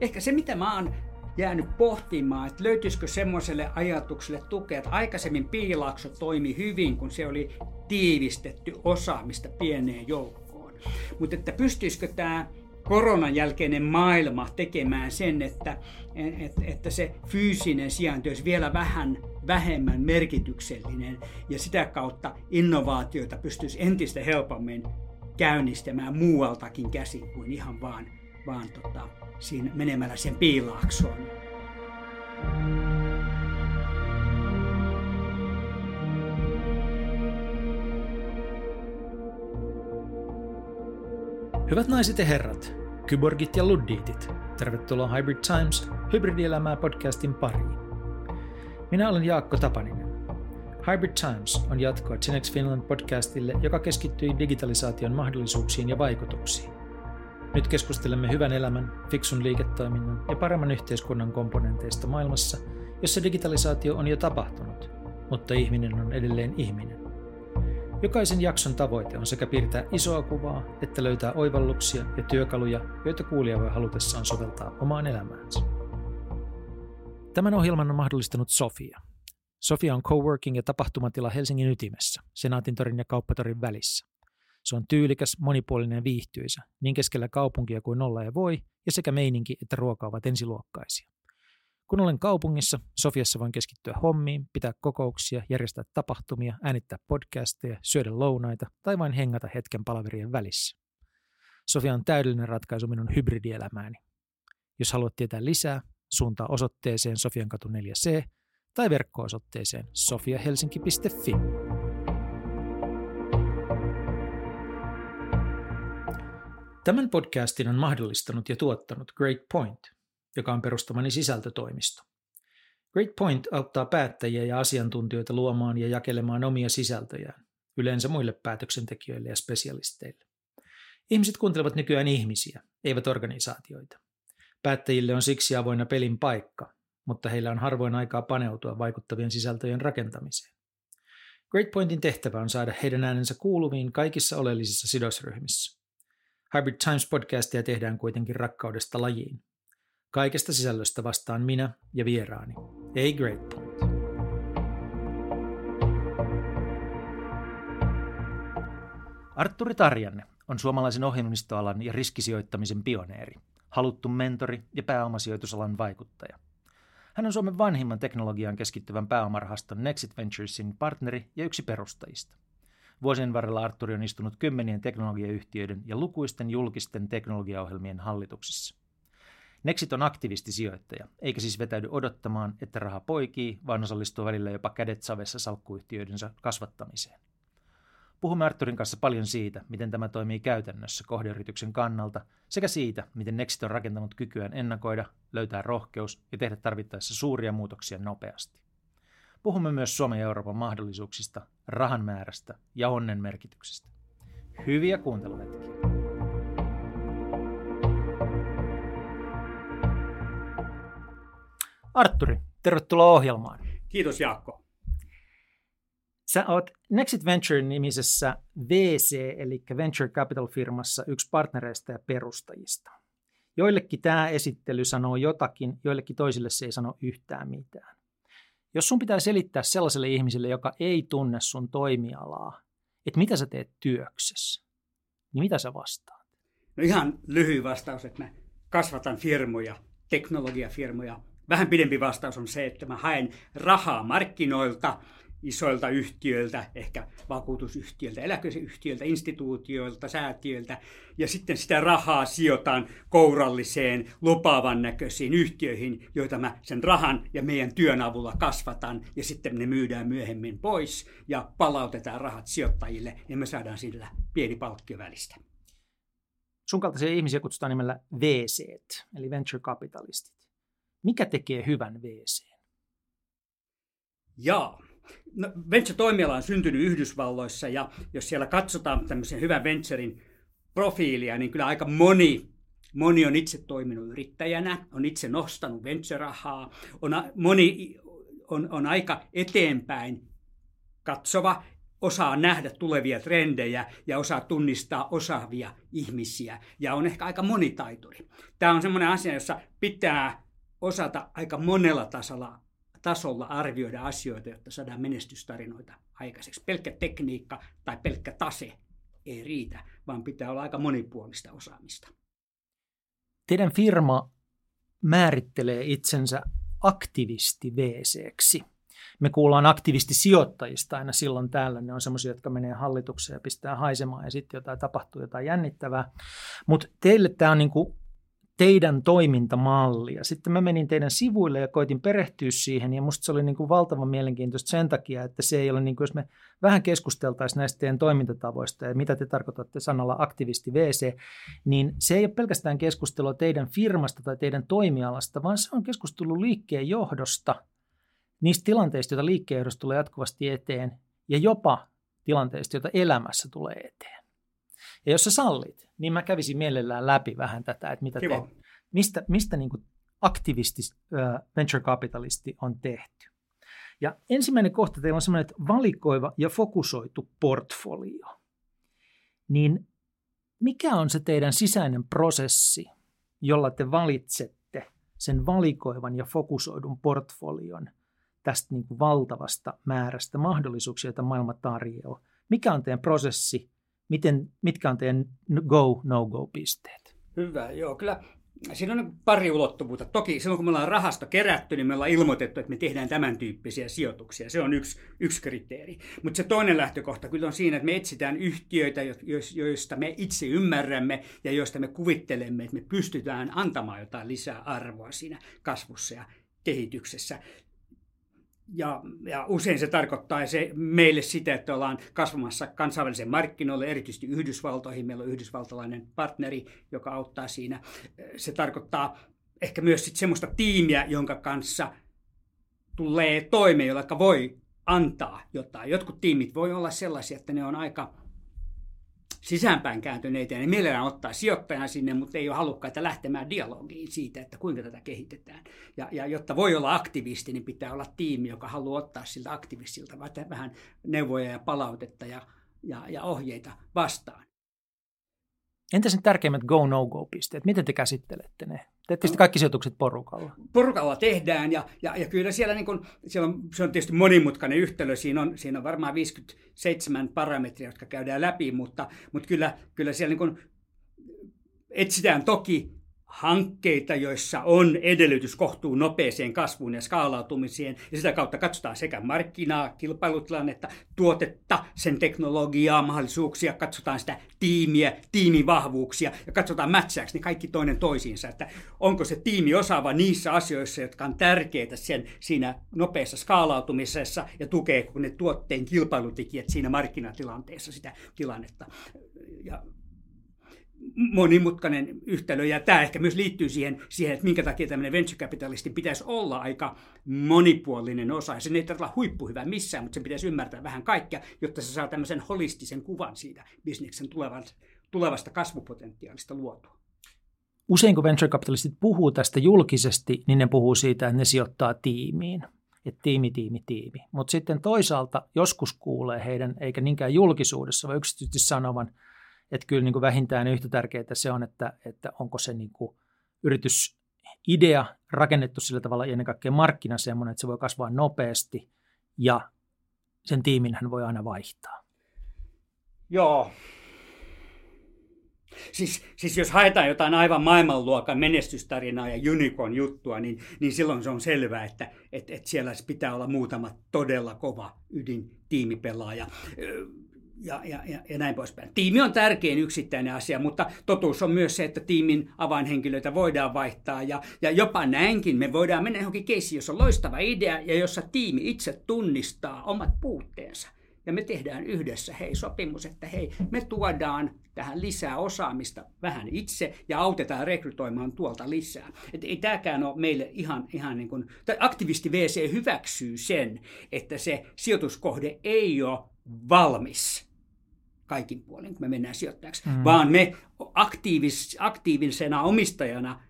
ehkä se, mitä mä oon jäänyt pohtimaan, että löytyisikö semmoiselle ajatukselle tukea, että aikaisemmin piilaakso toimi hyvin, kun se oli tiivistetty osaamista pieneen joukkoon. Mutta että pystyisikö tämä koronan jälkeinen maailma tekemään sen, että, että, että se fyysinen sijainti olisi vielä vähän vähemmän merkityksellinen ja sitä kautta innovaatioita pystyisi entistä helpommin käynnistämään muualtakin käsin kuin ihan vaan, vaan tota, siinä menemällä sen piilaaksoon. Hyvät naiset ja herrat, kyborgit ja luddiitit, tervetuloa Hybrid Times hybridielämää podcastin pariin. Minä olen Jaakko Tapaninen. Hybrid Times on jatkoa Genex Finland podcastille, joka keskittyy digitalisaation mahdollisuuksiin ja vaikutuksiin. Nyt keskustelemme hyvän elämän, fiksun liiketoiminnan ja paremman yhteiskunnan komponenteista maailmassa, jossa digitalisaatio on jo tapahtunut, mutta ihminen on edelleen ihminen. Jokaisen jakson tavoite on sekä piirtää isoa kuvaa, että löytää oivalluksia ja työkaluja, joita kuulija voi halutessaan soveltaa omaan elämäänsä. Tämän ohjelman on mahdollistanut Sofia. Sofia on coworking ja tapahtumatila Helsingin ytimessä, Senaatintorin ja Kauppatorin välissä. Se on tyylikäs, monipuolinen ja viihtyisä, niin keskellä kaupunkia kuin nolla ja voi, ja sekä meininki että ruoka ovat ensiluokkaisia. Kun olen kaupungissa, Sofiassa voin keskittyä hommiin, pitää kokouksia, järjestää tapahtumia, äänittää podcasteja, syödä lounaita tai vain hengata hetken palaverien välissä. Sofia on täydellinen ratkaisu minun hybridielämääni. Jos haluat tietää lisää, suuntaa osoitteeseen Sofiankatu 4C tai verkko-osoitteeseen sofiahelsinki.fi. Tämän podcastin on mahdollistanut ja tuottanut Great Point, joka on perustamani sisältötoimisto. Great Point auttaa päättäjiä ja asiantuntijoita luomaan ja jakelemaan omia sisältöjään, yleensä muille päätöksentekijöille ja spesialisteille. Ihmiset kuuntelevat nykyään ihmisiä, eivät organisaatioita. Päättäjille on siksi avoinna pelin paikka, mutta heillä on harvoin aikaa paneutua vaikuttavien sisältöjen rakentamiseen. Great Pointin tehtävä on saada heidän äänensä kuuluviin kaikissa oleellisissa sidosryhmissä. Hybrid Times podcastia tehdään kuitenkin rakkaudesta lajiin. Kaikesta sisällöstä vastaan minä ja vieraani, ei Great Point. Arturi Tarjanne on suomalaisen ohjelmistoalan ja riskisijoittamisen pioneeri – haluttu mentori ja pääomasijoitusalan vaikuttaja. Hän on Suomen vanhimman teknologiaan keskittyvän pääomarahaston Nexit Venturesin partneri ja yksi perustajista. Vuosien varrella Arturi on istunut kymmenien teknologiayhtiöiden ja lukuisten julkisten teknologiaohjelmien hallituksissa. Nexit on aktivistisijoittaja, eikä siis vetäydy odottamaan, että raha poikii, vaan osallistuu välillä jopa kädet savessa salkkuyhtiöidensä kasvattamiseen. Puhumme Arturin kanssa paljon siitä, miten tämä toimii käytännössä kohdeyrityksen kannalta, sekä siitä, miten Nexit on rakentanut kykyään ennakoida, löytää rohkeus ja tehdä tarvittaessa suuria muutoksia nopeasti. Puhumme myös Suomen ja Euroopan mahdollisuuksista, rahan määrästä ja onnen merkityksestä. Hyviä kuunteluhetkiä! Arturi, tervetuloa ohjelmaan. Kiitos Jaakko. Sä oot Nexit Venture-nimisessä VC, eli Venture Capital-firmassa yksi partnereista ja perustajista. Joillekin tämä esittely sanoo jotakin, joillekin toisille se ei sano yhtään mitään. Jos sun pitää selittää sellaiselle ihmiselle, joka ei tunne sun toimialaa, että mitä sä teet työksessä, niin mitä sä vastaat? No ihan lyhyt vastaus, että mä kasvatan firmoja, teknologiafirmoja. Vähän pidempi vastaus on se, että mä haen rahaa markkinoilta – isoilta yhtiöiltä, ehkä vakuutusyhtiöiltä, eläkeyhtiöiltä, instituutioilta, säätiöiltä, ja sitten sitä rahaa sijoitaan kouralliseen, lupaavan näköisiin yhtiöihin, joita mä sen rahan ja meidän työn avulla kasvatan, ja sitten ne myydään myöhemmin pois, ja palautetaan rahat sijoittajille, ja me saadaan sillä pieni palkkio välistä. Sun kaltaisia ihmisiä kutsutaan nimellä VC, eli Venture Capitalistit. Mikä tekee hyvän VC? Jaa, No, venture-toimiala on syntynyt Yhdysvalloissa ja jos siellä katsotaan tämmöisen hyvän venturein profiilia, niin kyllä aika moni, moni on itse toiminut yrittäjänä, on itse nostanut venture-rahaa, on, moni on, on aika eteenpäin katsova, osaa nähdä tulevia trendejä ja osaa tunnistaa osaavia ihmisiä ja on ehkä aika monitaituri. Tämä on semmoinen asia, jossa pitää osata aika monella tasolla, tasolla arvioida asioita, jotta saadaan menestystarinoita aikaiseksi. Pelkkä tekniikka tai pelkkä tase ei riitä, vaan pitää olla aika monipuolista osaamista. Teidän firma määrittelee itsensä aktivisti VCksi. Me kuullaan aktivistisijoittajista aina silloin täällä. Ne on semmoisia, jotka menee hallitukseen ja pistää haisemaan ja sitten jotain tapahtuu jotain jännittävää. Mutta teille tämä on niinku teidän toimintamallia. Sitten mä menin teidän sivuille ja koitin perehtyä siihen ja musta se oli niin kuin valtavan mielenkiintoista sen takia, että se ei ole niin kuin, jos me vähän keskusteltaisiin näistä teidän toimintatavoista ja mitä te tarkoitatte sanalla aktivisti VC, niin se ei ole pelkästään keskustelua teidän firmasta tai teidän toimialasta, vaan se on keskustelu liikkeen johdosta, niistä tilanteista, joita liikkeen johdosta tulee jatkuvasti eteen ja jopa tilanteista, joita elämässä tulee eteen. Ja jos sä sallit, niin mä kävisin mielellään läpi vähän tätä, että mitä te, mistä, mistä niin kuin aktivisti, uh, venture capitalisti on tehty. Ja ensimmäinen kohta teillä on semmoinen, että valikoiva ja fokusoitu portfolio. Niin mikä on se teidän sisäinen prosessi, jolla te valitsette sen valikoivan ja fokusoidun portfolion tästä niin kuin valtavasta määrästä mahdollisuuksia, joita maailma tarjoaa? Mikä on teidän prosessi Miten, mitkä on teidän go-no-go-pisteet? Hyvä, joo. Kyllä siinä on pari ulottuvuutta. Toki silloin kun me ollaan rahasta kerätty, niin me ollaan ilmoitettu, että me tehdään tämän tyyppisiä sijoituksia. Se on yksi, yksi kriteeri. Mutta se toinen lähtökohta kyllä on siinä, että me etsitään yhtiöitä, joista me itse ymmärrämme ja joista me kuvittelemme, että me pystytään antamaan jotain lisää arvoa siinä kasvussa ja kehityksessä. Ja, ja usein se tarkoittaa se meille sitä, että ollaan kasvamassa kansainvälisen markkinoille, erityisesti Yhdysvaltoihin. Meillä on yhdysvaltalainen partneri, joka auttaa siinä. Se tarkoittaa ehkä myös sit semmoista tiimiä, jonka kanssa tulee toimeen, jolla voi antaa jotain. Jotkut tiimit voi olla sellaisia, että ne on aika sisäänpäin kääntyneitä ja ne mielellään ottaa sijoittajan sinne, mutta ei ole halukkaita lähtemään dialogiin siitä, että kuinka tätä kehitetään. Ja, ja jotta voi olla aktivisti, niin pitää olla tiimi, joka haluaa ottaa siltä aktivistilta vähän neuvoja ja palautetta ja, ja, ja ohjeita vastaan. Entä sen tärkeimmät go-no-go-pisteet? Miten te käsittelette ne? Teette sitten kaikki sijoitukset porukalla? Porukalla tehdään ja, ja, ja kyllä siellä, niin kun, siellä on, se on tietysti monimutkainen yhtälö. Siinä on, siinä on varmaan 57 parametria, jotka käydään läpi, mutta, mutta kyllä, kyllä siellä niin kun etsitään toki hankkeita, joissa on edellytys kohtuun nopeeseen kasvuun ja skaalautumiseen. Ja sitä kautta katsotaan sekä markkinaa, kilpailutilannetta, tuotetta, sen teknologiaa, mahdollisuuksia, katsotaan sitä tiimiä, tiimivahvuuksia ja katsotaan mätsääkö ne kaikki toinen toisiinsa. Että onko se tiimi osaava niissä asioissa, jotka on tärkeitä sen, siinä nopeassa skaalautumisessa ja tukeeko ne tuotteen kilpailutekijät siinä markkinatilanteessa sitä tilannetta. Ja monimutkainen yhtälö, ja tämä ehkä myös liittyy siihen, siihen että minkä takia tämmöinen venture capitalistin pitäisi olla aika monipuolinen osa. Sen ei tarvitse olla huippuhyvä missään, mutta sen pitäisi ymmärtää vähän kaikkea, jotta se saa tämmöisen holistisen kuvan siitä bisneksen tulevasta kasvupotentiaalista luotua. Usein kun venture capitalistit puhuu tästä julkisesti, niin ne puhuu siitä, että ne sijoittaa tiimiin. Että tiimi, tiimi, tiimi. Mutta sitten toisaalta joskus kuulee heidän, eikä niinkään julkisuudessa, vaan yksityisesti sanovan – että kyllä niin kuin vähintään yhtä tärkeää se on, että, että onko se niin kuin yritysidea rakennettu sillä tavalla ennen kaikkea markkina semmoinen, että se voi kasvaa nopeasti ja sen tiimin hän voi aina vaihtaa. Joo. Siis, siis jos haetaan jotain aivan maailmanluokan menestystarinaa ja unicorn juttua, niin, niin silloin se on selvää, että et, et siellä pitää olla muutama todella kova ydin tiimipelaaja ja, ja, ja, ja näin poispäin. Tiimi on tärkein yksittäinen asia, mutta totuus on myös se, että tiimin avainhenkilöitä voidaan vaihtaa ja, ja jopa näinkin me voidaan mennä johonkin keissiin, jossa on loistava idea ja jossa tiimi itse tunnistaa omat puutteensa. Ja me tehdään yhdessä, hei, sopimus, että hei, me tuodaan tähän lisää osaamista vähän itse ja autetaan rekrytoimaan tuolta lisää. Et ei tämäkään ole meille ihan, ihan niin kuin, tai aktivisti VC hyväksyy sen, että se sijoituskohde ei ole valmis kaikin puolin, kun me mennään sijoittajaksi, mm. vaan me aktiivis, aktiivisena omistajana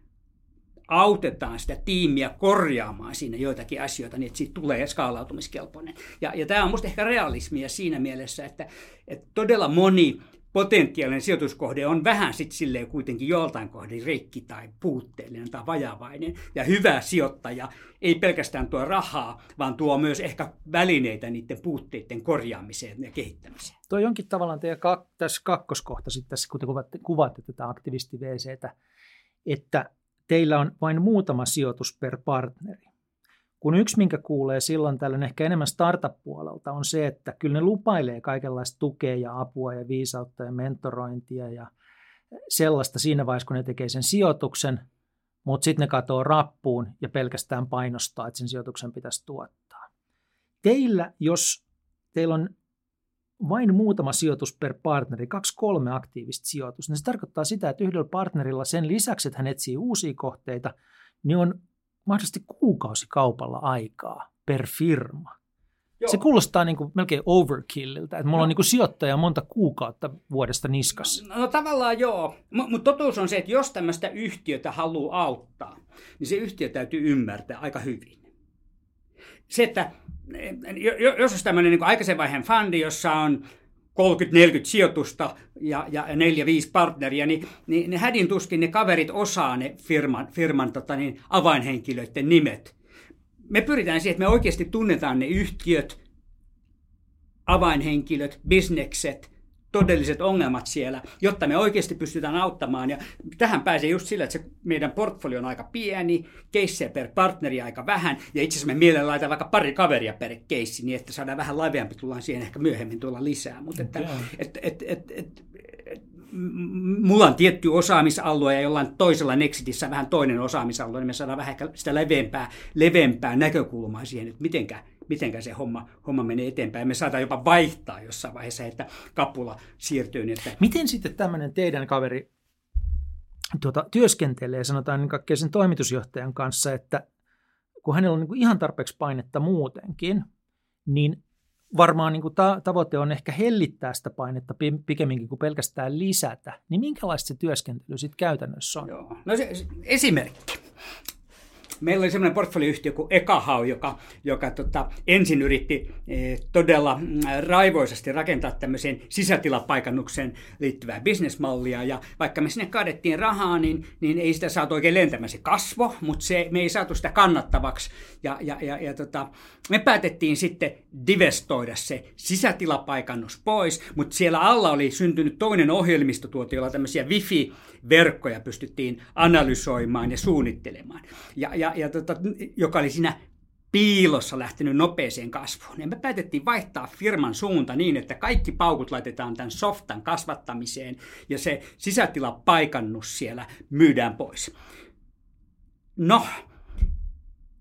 autetaan sitä tiimiä korjaamaan siinä joitakin asioita, niin että siitä tulee skaalautumiskelpoinen. Ja, ja tämä on minusta ehkä realismia siinä mielessä, että, että todella moni potentiaalinen sijoituskohde on vähän sitten silleen kuitenkin joltain kohdin rikki tai puutteellinen tai vajavainen. Ja hyvä sijoittaja ei pelkästään tuo rahaa, vaan tuo myös ehkä välineitä niiden puutteiden korjaamiseen ja kehittämiseen. Tuo jonkin tavallaan teidän kak- tässä kakkoskohta sitten tässä, kun te kuvaatte, kuvaatte tätä aktivisti VCtä, että teillä on vain muutama sijoitus per partneri. Kun yksi, minkä kuulee silloin tällöin ehkä enemmän startup-puolelta, on se, että kyllä ne lupailee kaikenlaista tukea ja apua ja viisautta ja mentorointia ja sellaista siinä vaiheessa, kun ne tekee sen sijoituksen, mutta sitten ne katoo rappuun ja pelkästään painostaa, että sen sijoituksen pitäisi tuottaa. Teillä, jos teillä on vain muutama sijoitus per partneri, kaksi kolme aktiivista sijoitusta, niin se tarkoittaa sitä, että yhdellä partnerilla sen lisäksi, että hän etsii uusia kohteita, niin on mahdollisesti kuukausikaupalla aikaa per firma. Joo. Se kuulostaa niin kuin melkein overkilliltä, että mulla no. on niin kuin sijoittaja monta kuukautta vuodesta niskassa. No, no tavallaan joo, mutta totuus on se, että jos tämmöistä yhtiötä haluaa auttaa, niin se yhtiö täytyy ymmärtää aika hyvin. Se, että jos olisi tämmöinen niin aikaisen vaiheen fundi, jossa on 30-40 sijoitusta ja, ja 4-5 partneria, niin, niin ne hädin tuskin ne kaverit osaa ne firman, firman tota niin, avainhenkilöiden nimet. Me pyritään siihen, että me oikeasti tunnetaan ne yhtiöt, avainhenkilöt, bisnekset, todelliset ongelmat siellä, jotta me oikeasti pystytään auttamaan. Ja tähän pääsee just sillä, että se meidän portfolio on aika pieni, keissejä per partneri aika vähän, ja itse asiassa me mielellä laitetaan vaikka pari kaveria per keissi, niin että saadaan vähän laveampi, tullaan siihen ehkä myöhemmin tulla lisää. Mutta että, okay. et, et, et, et, et, mulla on tietty osaamisalue ja jollain toisella Nexitissä vähän toinen osaamisalue, niin me saadaan vähän sitä leveämpää, leveämpää näkökulmaa siihen, että mitenkä, miten se homma, homma menee eteenpäin. Me saadaan jopa vaihtaa jossain vaiheessa, että kapula siirtyy. Niin että... Miten sitten tämmöinen teidän kaveri tuota, työskentelee, sanotaan niin kaikkein sen toimitusjohtajan kanssa, että kun hänellä on niin kuin ihan tarpeeksi painetta muutenkin, niin varmaan niin kuin ta- tavoite on ehkä hellittää sitä painetta pikemminkin kuin pelkästään lisätä, niin minkälaista se työskentely sitten käytännössä on? Joo. No se, esimerkki meillä oli semmoinen portfolioyhtiö kuin Ekahau, joka, joka tota, ensin yritti e, todella mm, raivoisesti rakentaa tämmöiseen sisätilapaikannukseen liittyvää bisnesmallia. Ja vaikka me sinne kaadettiin rahaa, niin, niin ei sitä saatu oikein lentämään. Se kasvo, mutta se, me ei saatu sitä kannattavaksi. Ja, ja, ja, ja tota, me päätettiin sitten divestoida se sisätilapaikannus pois, mutta siellä alla oli syntynyt toinen ohjelmistotuote, jolla tämmöisiä wifi-verkkoja pystyttiin analysoimaan ja suunnittelemaan. Ja, ja, ja tota, joka oli siinä piilossa lähtenyt nopeeseen kasvuun. Ja me päätettiin vaihtaa firman suunta niin, että kaikki paukut laitetaan tämän softan kasvattamiseen ja se sisätilapaikannus siellä myydään pois. No,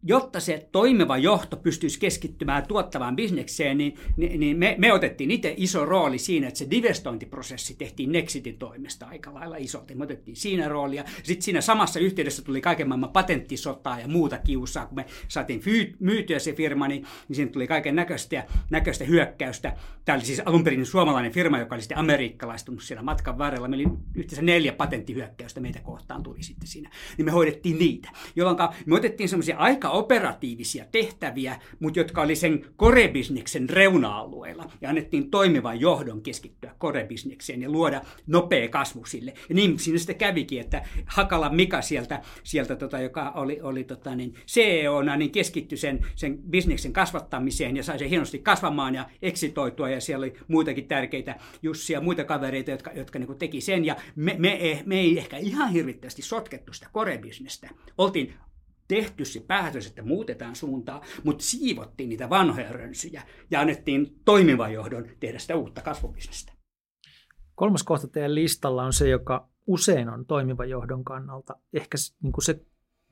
jotta se toimiva johto pystyisi keskittymään tuottavaan bisnekseen, niin, niin, niin me, me otettiin itse iso rooli siinä, että se divestointiprosessi tehtiin Nexitin toimesta aika lailla isolta. Me otettiin siinä roolia. Sitten siinä samassa yhteydessä tuli kaiken maailman patenttisotaa ja muuta kiusaa. Kun me saatiin myytyä se firma, niin, niin siinä tuli kaiken näköistä, näköistä hyökkäystä. Tämä oli siis alun perin suomalainen firma, joka oli sitten amerikkalaistunut siellä matkan varrella. Meillä oli yhteensä neljä patenttihyökkäystä meitä kohtaan tuli sitten siinä. Niin me hoidettiin niitä, jolloin me otettiin semmoisia aika operatiivisia tehtäviä, mutta jotka oli sen korebisneksen reuna-alueella. Ja annettiin toimivan johdon keskittyä korebisnekseen ja luoda nopea kasvu sille. Ja niin siinä sitten kävikin, että Hakala Mika sieltä, sieltä tota, joka oli, oli tota, niin CEOna, niin keskittyi sen, sen bisneksen kasvattamiseen ja sai sen hienosti kasvamaan ja eksitoitua. Ja siellä oli muitakin tärkeitä Jussia ja muita kavereita, jotka, jotka niin teki sen. Ja me, me, me ei ehkä ihan hirvittävästi sotkettu sitä korebisnestä. Oltiin tehty se päätös, että muutetaan suuntaa, mutta siivottiin niitä vanhoja rönsyjä ja annettiin toimivan johdon tehdä sitä uutta kasvubisnestä. Kolmas kohta teidän listalla on se, joka usein on toimivan johdon kannalta ehkä niin kuin se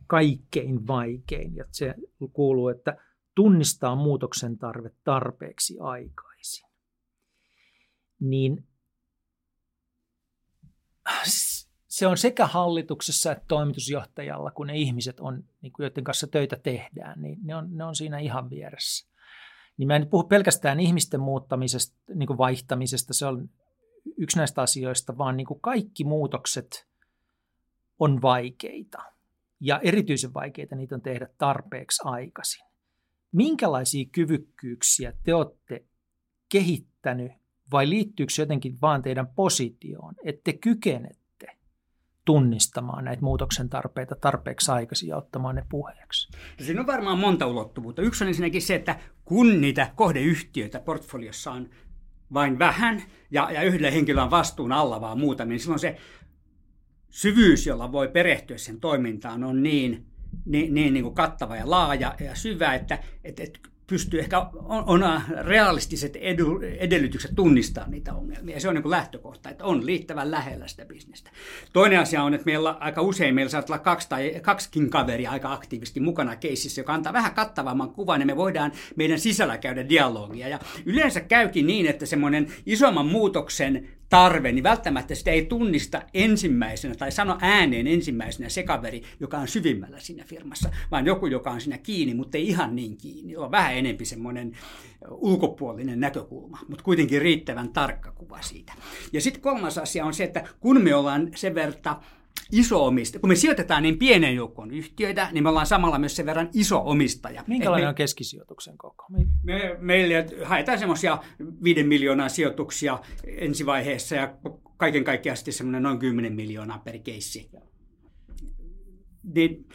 kaikkein vaikein. Ja se kuuluu, että tunnistaa muutoksen tarve tarpeeksi aikaisin. Niin se on sekä hallituksessa että toimitusjohtajalla, kun ne ihmiset on, niin kuin, joiden kanssa töitä tehdään, niin ne on, ne on siinä ihan vieressä. Niin mä en puhu pelkästään ihmisten muuttamisesta, niin kuin vaihtamisesta, se on yksi näistä asioista, vaan niin kuin kaikki muutokset on vaikeita. ja erityisen vaikeita niitä on tehdä tarpeeksi aikaisin. Minkälaisia kyvykkyyksiä te olette kehittänyt vai liittyykö jotenkin vaan teidän positioon, että te kykenette tunnistamaan näitä muutoksen tarpeita tarpeeksi aikaisin ja ottamaan ne puheeksi? No siinä on varmaan monta ulottuvuutta. Yksi on ensinnäkin se, että kun niitä kohdeyhtiöitä portfoliossa on vain vähän ja, ja yhdellä henkilöllä on vastuun alla vaan muutamia, niin silloin se syvyys, jolla voi perehtyä sen toimintaan, on niin, niin, niin, niin kuin kattava ja laaja ja syvä, että, että, että pystyy ehkä, on, on realistiset edu, edellytykset tunnistaa niitä ongelmia. Se on niin lähtökohta, että on liittävän lähellä sitä bisnestä. Toinen asia on, että meillä aika usein meillä saattaa olla kaksi tai kaksikin kaveria aika aktiivisesti mukana keisissä, joka antaa vähän kattavamman kuvan, ja me voidaan meidän sisällä käydä dialogia. Ja yleensä käykin niin, että semmoinen isomman muutoksen tarve, niin välttämättä sitä ei tunnista ensimmäisenä tai sano ääneen ensimmäisenä se kaveri, joka on syvimmällä siinä firmassa, vaan joku, joka on siinä kiinni, mutta ei ihan niin kiinni. On vähän enempi semmoinen ulkopuolinen näkökulma, mutta kuitenkin riittävän tarkka kuva siitä. Ja sitten kolmas asia on se, että kun me ollaan sen verta iso omistaja. Kun me sijoitetaan niin pienen joukkoon yhtiöitä, niin me ollaan samalla myös sen verran iso omistaja. Minkälainen me, on keskisijoituksen koko? Me, meille haetaan semmoisia 5 miljoonaa sijoituksia ensivaiheessa ja kaiken kaikkiaan sitten semmoinen noin 10 miljoonaa per keissi niin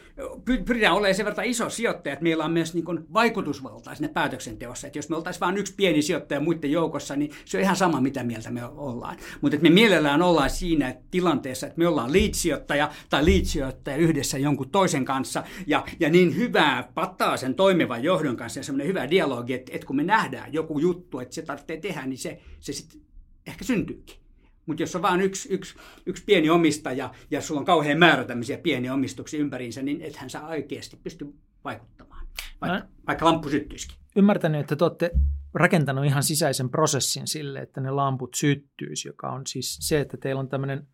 pyritään olemaan sen verran iso sijoittaja, että meillä on myös niin vaikutusvaltaa sinne päätöksenteossa. Että jos me oltaisiin vain yksi pieni sijoittaja muiden joukossa, niin se on ihan sama, mitä mieltä me ollaan. Mutta me mielellään ollaan siinä tilanteessa, että me ollaan lead-sijoittaja tai lead-sijoittaja yhdessä jonkun toisen kanssa. Ja, ja niin hyvää pattaa sen toimivan johdon kanssa ja semmoinen hyvä dialogi, että, että kun me nähdään joku juttu, että se tarvitsee tehdä, niin se, se sitten ehkä syntyykin. Mutta jos on vain yksi, yksi, yksi pieni omistaja ja sulla on kauhean määrä tämmöisiä pieniä omistuksia ympäriinsä, niin ethän sä oikeasti pysty vaikuttamaan, vaikka, no, vaikka lamppu syttyisikin. Ymmärtänyt, että te olette rakentanut ihan sisäisen prosessin sille, että ne lamput syttyisi, joka on siis se, että teillä on tämmöinen,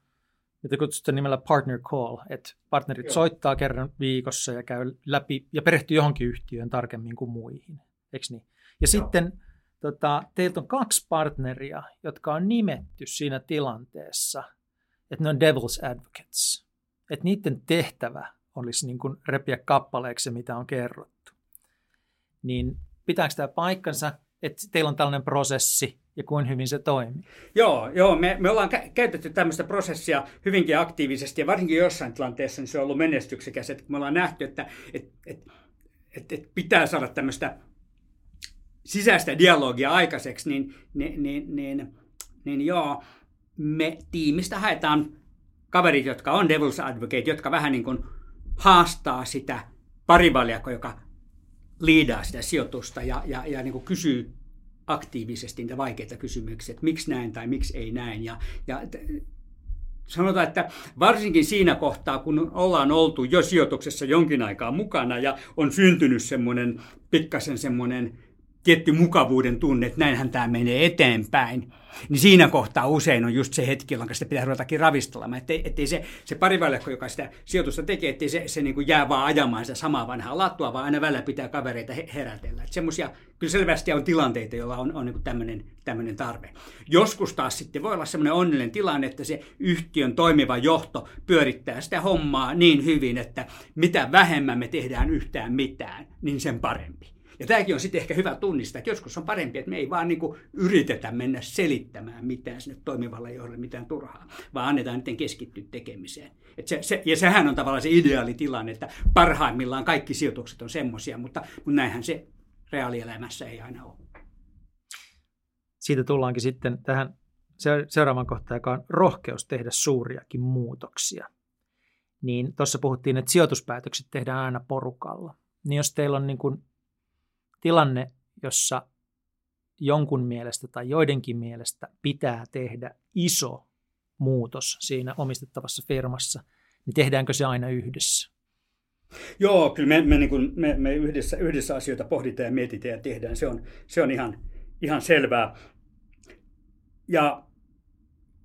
mitä kutsutaan nimellä partner call, että partnerit Joo. soittaa kerran viikossa ja käy läpi ja perehtyy johonkin yhtiöön tarkemmin kuin muihin, eikö niin? Ja Joo. sitten tota, teiltä on kaksi partneria, jotka on nimetty siinä tilanteessa, että ne on devil's advocates. Että niiden tehtävä olisi niin kuin repiä kappaleeksi mitä on kerrottu. Niin pitääkö tämä paikkansa, että teillä on tällainen prosessi ja kuin hyvin se toimii? Joo, joo me, me ollaan käytetty tämmöistä prosessia hyvinkin aktiivisesti ja varsinkin jossain tilanteessa niin se on ollut menestyksekäs. Että me ollaan nähty, että et, et, et, et pitää saada tämmöistä sisäistä dialogia aikaiseksi, niin, niin, niin, niin, niin joo, me tiimistä haetaan kaverit, jotka on devil's advocate, jotka vähän niin kuin haastaa sitä parivaljakko, joka liidaa sitä sijoitusta ja, ja, ja niin kuin kysyy aktiivisesti niitä vaikeita kysymyksiä, että miksi näin tai miksi ei näin. Ja, ja sanotaan, että varsinkin siinä kohtaa, kun ollaan oltu jo sijoituksessa jonkin aikaa mukana ja on syntynyt semmoinen pikkasen semmoinen tietty mukavuuden tunne, että näinhän tämä menee eteenpäin, niin siinä kohtaa usein on just se hetki, jolloin sitä pitää ruvetakin ravistelemaan. Ettei, ettei se, se parivaljakko, joka sitä sijoitusta tekee, ettei se, se niin kuin jää vaan ajamaan sitä samaa vanhaa lattua, vaan aina välillä pitää kavereita herätellä. Että semmoisia, kyllä selvästi on tilanteita, joilla on, on niin tämmöinen, tämmöinen tarve. Joskus taas sitten voi olla semmoinen onnellinen tilanne, että se yhtiön toimiva johto pyörittää sitä hommaa niin hyvin, että mitä vähemmän me tehdään yhtään mitään, niin sen parempi. Ja tämäkin on sitten ehkä hyvä tunnistaa, että joskus on parempi, että me ei vaan niin kuin yritetä mennä selittämään mitään sinne toimivalle johdolle, mitään turhaa, vaan annetaan niiden keskittyä tekemiseen. Et se, se, ja sehän on tavallaan se ideaali tilanne, että parhaimmillaan kaikki sijoitukset on semmoisia, mutta, mutta näinhän se reaalielämässä ei aina ole. Siitä tullaankin sitten tähän seuraavan kohtaan, joka on rohkeus tehdä suuriakin muutoksia. Niin tuossa puhuttiin, että sijoituspäätökset tehdään aina porukalla. Niin jos teillä on niin kuin tilanne, jossa jonkun mielestä tai joidenkin mielestä pitää tehdä iso muutos siinä omistettavassa firmassa, niin tehdäänkö se aina yhdessä? Joo, kyllä me, me, niin kuin, me, me yhdessä, yhdessä asioita pohditaan ja mietitään ja tehdään. Se on, se on ihan, ihan selvää. Ja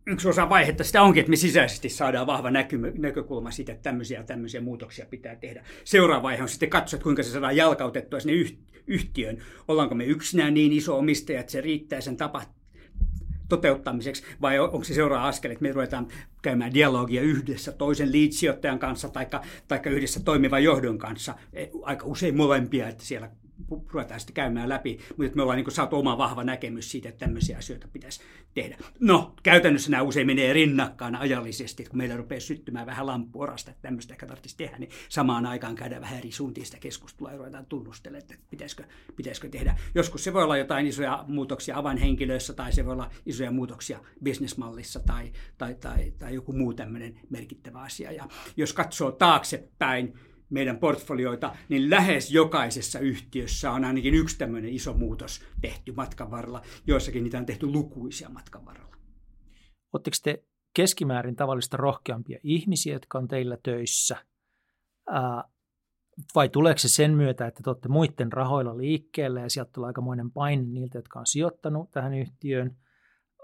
yksi osa vaihetta sitä onkin, että me sisäisesti saadaan vahva näky, näkökulma siitä, että tämmöisiä ja tämmöisiä muutoksia pitää tehdä. Seuraava vaihe on sitten katsoa, että kuinka se saadaan jalkautettua sinne yhtiöön. Ollaanko me yksinään niin iso omistaja, että se riittää sen tapa, toteuttamiseksi, vai onko se seuraava askel, että me ruvetaan käymään dialogia yhdessä toisen lead kanssa tai yhdessä toimivan johdon kanssa, e, aika usein molempia, että siellä ruvetaan sitten käymään läpi, mutta me ollaan niin saatu oma vahva näkemys siitä, että tämmöisiä asioita pitäisi tehdä. No, käytännössä nämä usein menee rinnakkaan ajallisesti, että kun meillä rupeaa syttymään vähän lampuorasta, että tämmöistä ehkä tarvitsisi tehdä, niin samaan aikaan käydään vähän eri suuntiin sitä keskustelua ja ruvetaan tunnustelemaan, että pitäisikö, pitäisikö tehdä. Joskus se voi olla jotain isoja muutoksia avainhenkilöissä tai se voi olla isoja muutoksia bisnesmallissa tai, tai, tai, tai joku muu tämmöinen merkittävä asia. Ja jos katsoo taaksepäin, meidän portfolioita, niin lähes jokaisessa yhtiössä on ainakin yksi tämmöinen iso muutos tehty matkan varrella. Joissakin niitä on tehty lukuisia matkan varrella. Oletteko te keskimäärin tavallista rohkeampia ihmisiä, jotka on teillä töissä? Vai tuleeko se sen myötä, että te olette muiden rahoilla liikkeelle ja sieltä tulee aikamoinen paine niiltä, jotka on sijoittanut tähän yhtiöön?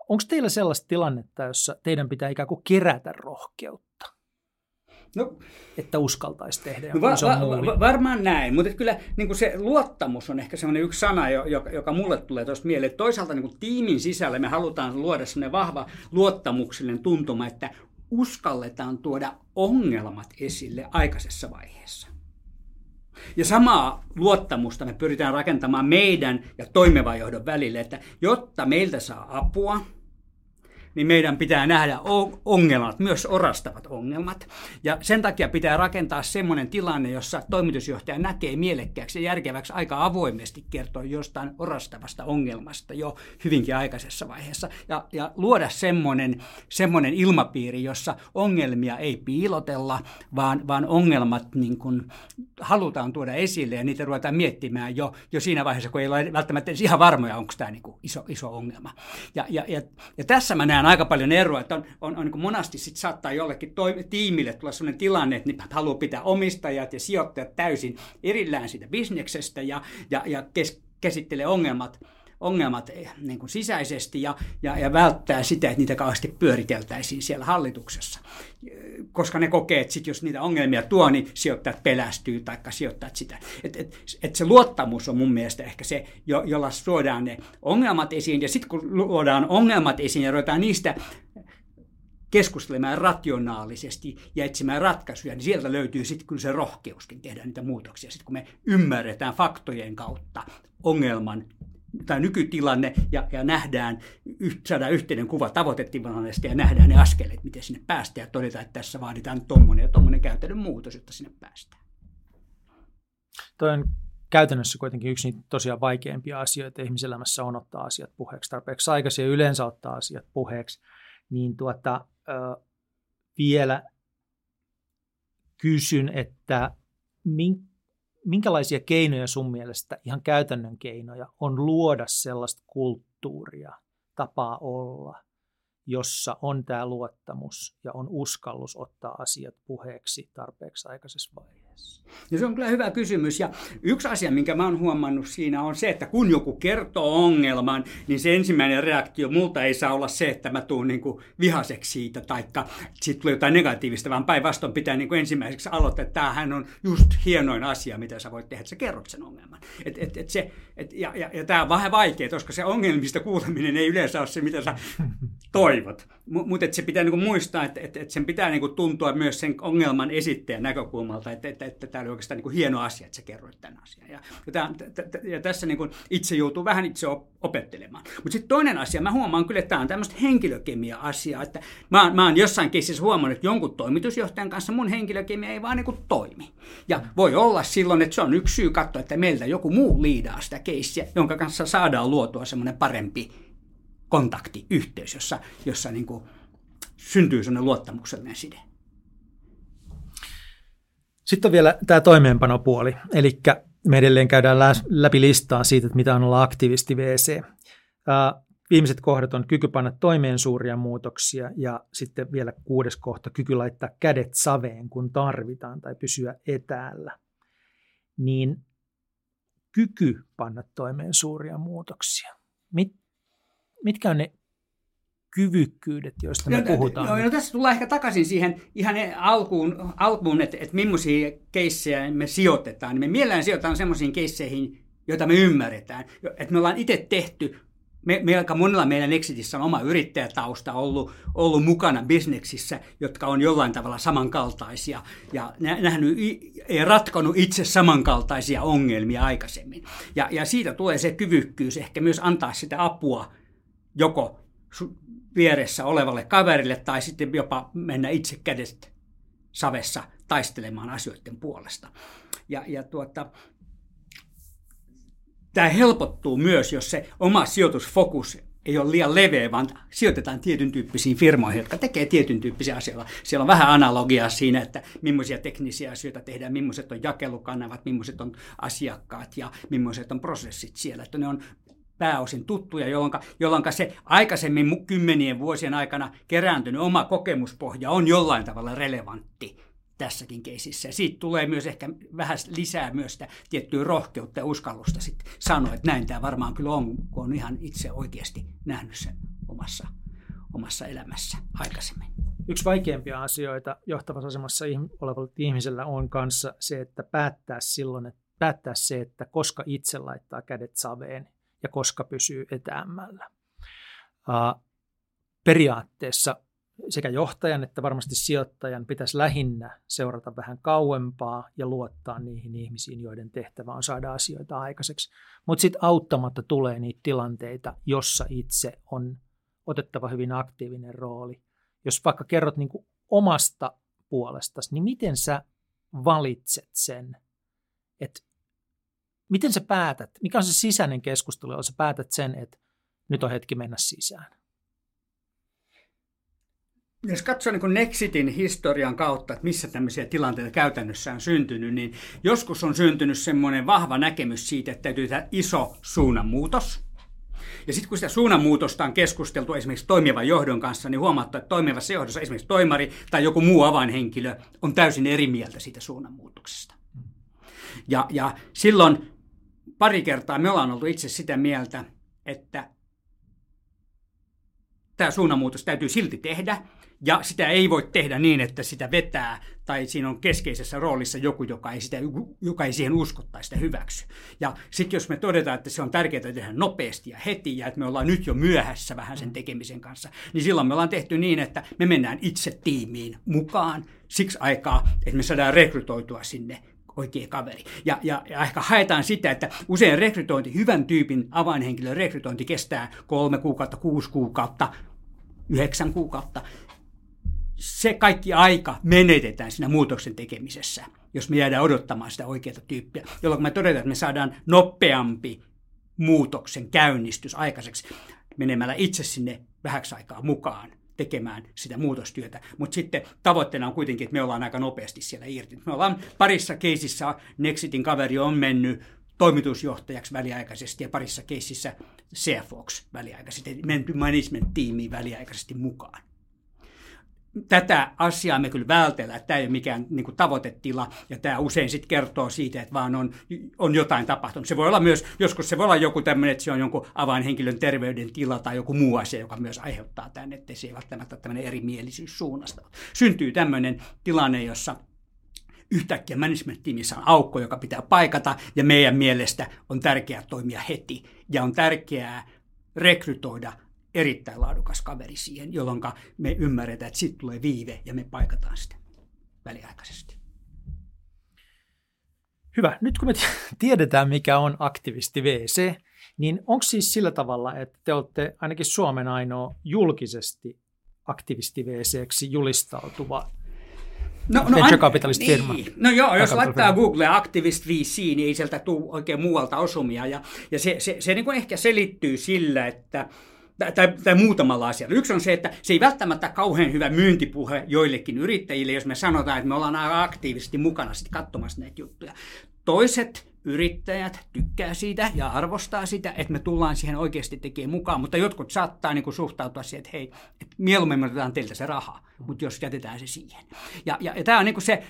Onko teillä sellaista tilannetta, jossa teidän pitää ikään kuin kerätä rohkeutta? No, että uskaltaisi tehdä no, va- va- va- Varmaan näin, mutta kyllä niin kuin se luottamus on ehkä sellainen yksi sana, joka, joka mulle tulee tuosta mieleen. Toisaalta niin kuin tiimin sisällä me halutaan luoda sellainen vahva luottamuksellinen tuntuma, että uskalletaan tuoda ongelmat esille aikaisessa vaiheessa. Ja samaa luottamusta me pyritään rakentamaan meidän ja toimivan johdon välille, että jotta meiltä saa apua – niin meidän pitää nähdä ongelmat, myös orastavat ongelmat. Ja sen takia pitää rakentaa semmoinen tilanne, jossa toimitusjohtaja näkee mielekkääksi ja järkeväksi aika avoimesti kertoa jostain orastavasta ongelmasta jo hyvinkin aikaisessa vaiheessa. Ja, ja luoda semmoinen, semmoinen ilmapiiri, jossa ongelmia ei piilotella, vaan, vaan ongelmat niin kuin halutaan tuoda esille ja niitä ruvetaan miettimään jo, jo siinä vaiheessa, kun ei ole välttämättä ihan varmoja, onko tämä niin kuin iso, iso ongelma. Ja, ja, ja, ja tässä mä näen aika paljon eroa, että on, on, on niin monasti sit saattaa jollekin toimi, tiimille tulla sellainen tilanne, että ne haluaa pitää omistajat ja sijoittajat täysin erillään siitä bisneksestä ja, ja, ja kes, käsittelee ongelmat ongelmat eh, niin kuin sisäisesti ja, ja, ja välttää sitä, että niitä kauheasti pyöriteltäisiin siellä hallituksessa. Koska ne kokee, että sit jos niitä ongelmia tuo, niin sijoittajat pelästyy tai sijoittajat sitä. Et, et, et se luottamus on mun mielestä ehkä se, jo, jolla suodaan ne ongelmat esiin. Ja sitten kun luodaan ongelmat esiin ja ruvetaan niistä keskustelemaan rationaalisesti ja etsimään ratkaisuja, niin sieltä löytyy sitten kyllä se rohkeuskin tehdä niitä muutoksia. Sitten kun me ymmärretään faktojen kautta ongelman tai nykytilanne ja, ja nähdään, saadaan yhteinen kuva tavoitetilannesta ja nähdään ne askeleet, miten sinne päästään ja todetaan, että tässä vaaditaan tuommoinen ja tuommoinen käytännön muutos, jotta sinne päästään. Toi on käytännössä kuitenkin yksi niitä tosiaan vaikeimpia asioita ihmiselämässä on ottaa asiat puheeksi tarpeeksi aikaisin ja yleensä ottaa asiat puheeksi. Niin tuota, ö, vielä kysyn, että minkälaisia keinoja sun mielestä, ihan käytännön keinoja, on luoda sellaista kulttuuria, tapaa olla, jossa on tämä luottamus ja on uskallus ottaa asiat puheeksi tarpeeksi aikaisessa vaiheessa? Ja se on kyllä hyvä kysymys. Ja yksi asia, minkä mä oon huomannut siinä on se, että kun joku kertoo ongelman, niin se ensimmäinen reaktio multa ei saa olla se, että mä tuun niin kuin vihaseksi siitä, taikka sitten tulee jotain negatiivista, vaan päinvastoin pitää niin kuin ensimmäiseksi aloittaa, että tämähän on just hienoin asia, mitä sä voit tehdä, että sä kerrot sen ongelman. Et, et, et se, et, ja ja, ja tämä on vähän vaikea, koska se ongelmista kuuleminen ei yleensä ole se, mitä sä toivot. Mutta se pitää niinku muistaa, että et, et sen pitää niinku tuntua myös sen ongelman esittäjän näkökulmalta, että et, et, et tämä oli oikeastaan niinku hieno asia, että sä kerroit tämän asian. Ja, ja, tämän, ja tässä niinku itse joutuu vähän itse opettelemaan. Mutta sitten toinen asia, mä huomaan kyllä, että tämä on tämmöistä henkilökemia-asiaa, että mä, mä oon jossain keississä huomannut, että jonkun toimitusjohtajan kanssa mun henkilökemia ei vaan niinku toimi. Ja voi olla silloin, että se on yksi syy katsoa, että meiltä joku muu liidaa sitä keissiä, jonka kanssa saadaan luotua semmoinen parempi kontakti, yhteys, jossa, jossa niin kuin syntyy sellainen luottamuksellinen side. Sitten on vielä tämä toimeenpanopuoli, eli me edelleen käydään läpi listaa siitä, että mitä on olla aktivisti VC. Viimeiset kohdat on kyky panna toimeen suuria muutoksia ja sitten vielä kuudes kohta, kyky laittaa kädet saveen, kun tarvitaan tai pysyä etäällä. Niin kyky panna toimeen suuria muutoksia. Mit, mitkä on ne kyvykkyydet, joista me no, puhutaan? No, no, tässä tullaan ehkä takaisin siihen ihan alkuun, alkuun että, että millaisia keissejä me sijoitetaan. Me mielellään sijoitetaan sellaisiin keisseihin, joita me ymmärretään. Että me ollaan itse tehty me, me aika monella meidän Exitissä on oma yrittäjätausta ollut, ollut mukana bisneksissä, jotka on jollain tavalla samankaltaisia ja nähnyt ja ratkonut itse samankaltaisia ongelmia aikaisemmin. Ja, ja siitä tulee se kyvykkyys ehkä myös antaa sitä apua joko vieressä olevalle kaverille tai sitten jopa mennä itse kädestä savessa taistelemaan asioiden puolesta. Ja, ja tuota, tämä helpottuu myös, jos se oma sijoitusfokus ei ole liian leveä, vaan sijoitetaan tietyn tyyppisiin firmoihin, jotka tekee tietyn tyyppisiä asioita. Siellä on vähän analogiaa siinä, että millaisia teknisiä asioita tehdään, millaiset on jakelukanavat, millaiset on asiakkaat ja millaiset on prosessit siellä. Että ne on pääosin tuttuja, jolloin, jolloin se aikaisemmin kymmenien vuosien aikana kerääntynyt oma kokemuspohja on jollain tavalla relevantti tässäkin keisissä. Ja siitä tulee myös ehkä vähän lisää myös sitä tiettyä rohkeutta ja uskallusta sitten sanoa, että näin tämä varmaan kyllä on, kun on ihan itse oikeasti nähnyt sen omassa, omassa elämässä aikaisemmin. Yksi vaikeimpia asioita johtavassa asemassa olevalla ihmisellä on kanssa se, että päättää silloin, että päättää se, että koska itse laittaa kädet saveen ja koska pysyy etäämmällä. Periaatteessa sekä johtajan että varmasti sijoittajan pitäisi lähinnä seurata vähän kauempaa ja luottaa niihin ihmisiin, joiden tehtävä on saada asioita aikaiseksi. Mutta sitten auttamatta tulee niitä tilanteita, jossa itse on otettava hyvin aktiivinen rooli. Jos vaikka kerrot niin kuin omasta puolestasi, niin miten sä valitset sen, että miten sä päätät, mikä on se sisäinen keskustelu, jolla sä päätät sen, että nyt on hetki mennä sisään? jos katsoo niin Nexitin historian kautta, että missä tämmöisiä tilanteita käytännössä on syntynyt, niin joskus on syntynyt semmoinen vahva näkemys siitä, että täytyy tehdä iso suunnanmuutos. Ja sitten kun sitä suunnanmuutosta on keskusteltu esimerkiksi toimivan johdon kanssa, niin huomaattaa, että toimivassa johdossa esimerkiksi toimari tai joku muu avainhenkilö on täysin eri mieltä siitä suunnanmuutoksesta. Ja, ja silloin pari kertaa me ollaan oltu itse sitä mieltä, että tämä suunnanmuutos täytyy silti tehdä, ja sitä ei voi tehdä niin, että sitä vetää tai siinä on keskeisessä roolissa joku, joka ei, sitä, joka ei siihen usko tai sitä hyväksy. Ja sitten jos me todetaan, että se on tärkeää tehdä nopeasti ja heti ja että me ollaan nyt jo myöhässä vähän sen tekemisen kanssa, niin silloin me ollaan tehty niin, että me mennään itse tiimiin mukaan siksi aikaa, että me saadaan rekrytoitua sinne oikea kaveri. Ja, ja, ja ehkä haetaan sitä, että usein rekrytointi, hyvän tyypin avainhenkilön rekrytointi kestää kolme kuukautta, kuusi kuukautta, yhdeksän kuukautta se kaikki aika menetetään siinä muutoksen tekemisessä, jos me jäädään odottamaan sitä oikeaa tyyppiä, jolloin me todetaan, että me saadaan nopeampi muutoksen käynnistys aikaiseksi menemällä itse sinne vähäksi aikaa mukaan tekemään sitä muutostyötä. Mutta sitten tavoitteena on kuitenkin, että me ollaan aika nopeasti siellä irti. Me ollaan parissa keisissä, Nexitin kaveri on mennyt toimitusjohtajaksi väliaikaisesti ja parissa keisissä CFOksi väliaikaisesti, menty management-tiimiin väliaikaisesti mukaan tätä asiaa me kyllä vältellään, tämä ei ole mikään niin kuin tavoitetila, ja tämä usein sitten kertoo siitä, että vaan on, on jotain tapahtunut. Se voi olla myös, joskus se voi olla joku tämmöinen, että se on jonkun avainhenkilön terveydentila tai joku muu asia, joka myös aiheuttaa tämän, että se ei välttämättä tämmöinen erimielisyys suunnasta. Syntyy tämmöinen tilanne, jossa yhtäkkiä management-tiimissä on aukko, joka pitää paikata, ja meidän mielestä on tärkeää toimia heti, ja on tärkeää rekrytoida erittäin laadukas kaveri siihen, jolloin me ymmärretään, että sitten tulee viive ja me paikataan sitä väliaikaisesti. Hyvä. Nyt kun me tiedetään, mikä on aktivisti VC, niin onko siis sillä tavalla, että te olette ainakin Suomen ainoa julkisesti aktivisti VCksi julistautuva No, no, venture capitalist firma. Niin. No joo, jos laittaa Google Activist VC, niin ei sieltä tule oikein muualta osumia. Ja, ja se, se, se niin kuin ehkä selittyy sillä, että tai, tai muutamalla asialla. Yksi on se, että se ei välttämättä kauhean hyvä myyntipuhe joillekin yrittäjille, jos me sanotaan, että me ollaan aika aktiivisesti mukana sitten katsomassa näitä juttuja. Toiset yrittäjät tykkää siitä ja arvostaa sitä, että me tullaan siihen oikeasti tekemään mukaan, mutta jotkut saattaa niin kuin suhtautua siihen, että hei, että mieluummin me otetaan teiltä se raha, mutta jos jätetään se siihen. Ja, ja, ja tämä, on niin kuin se,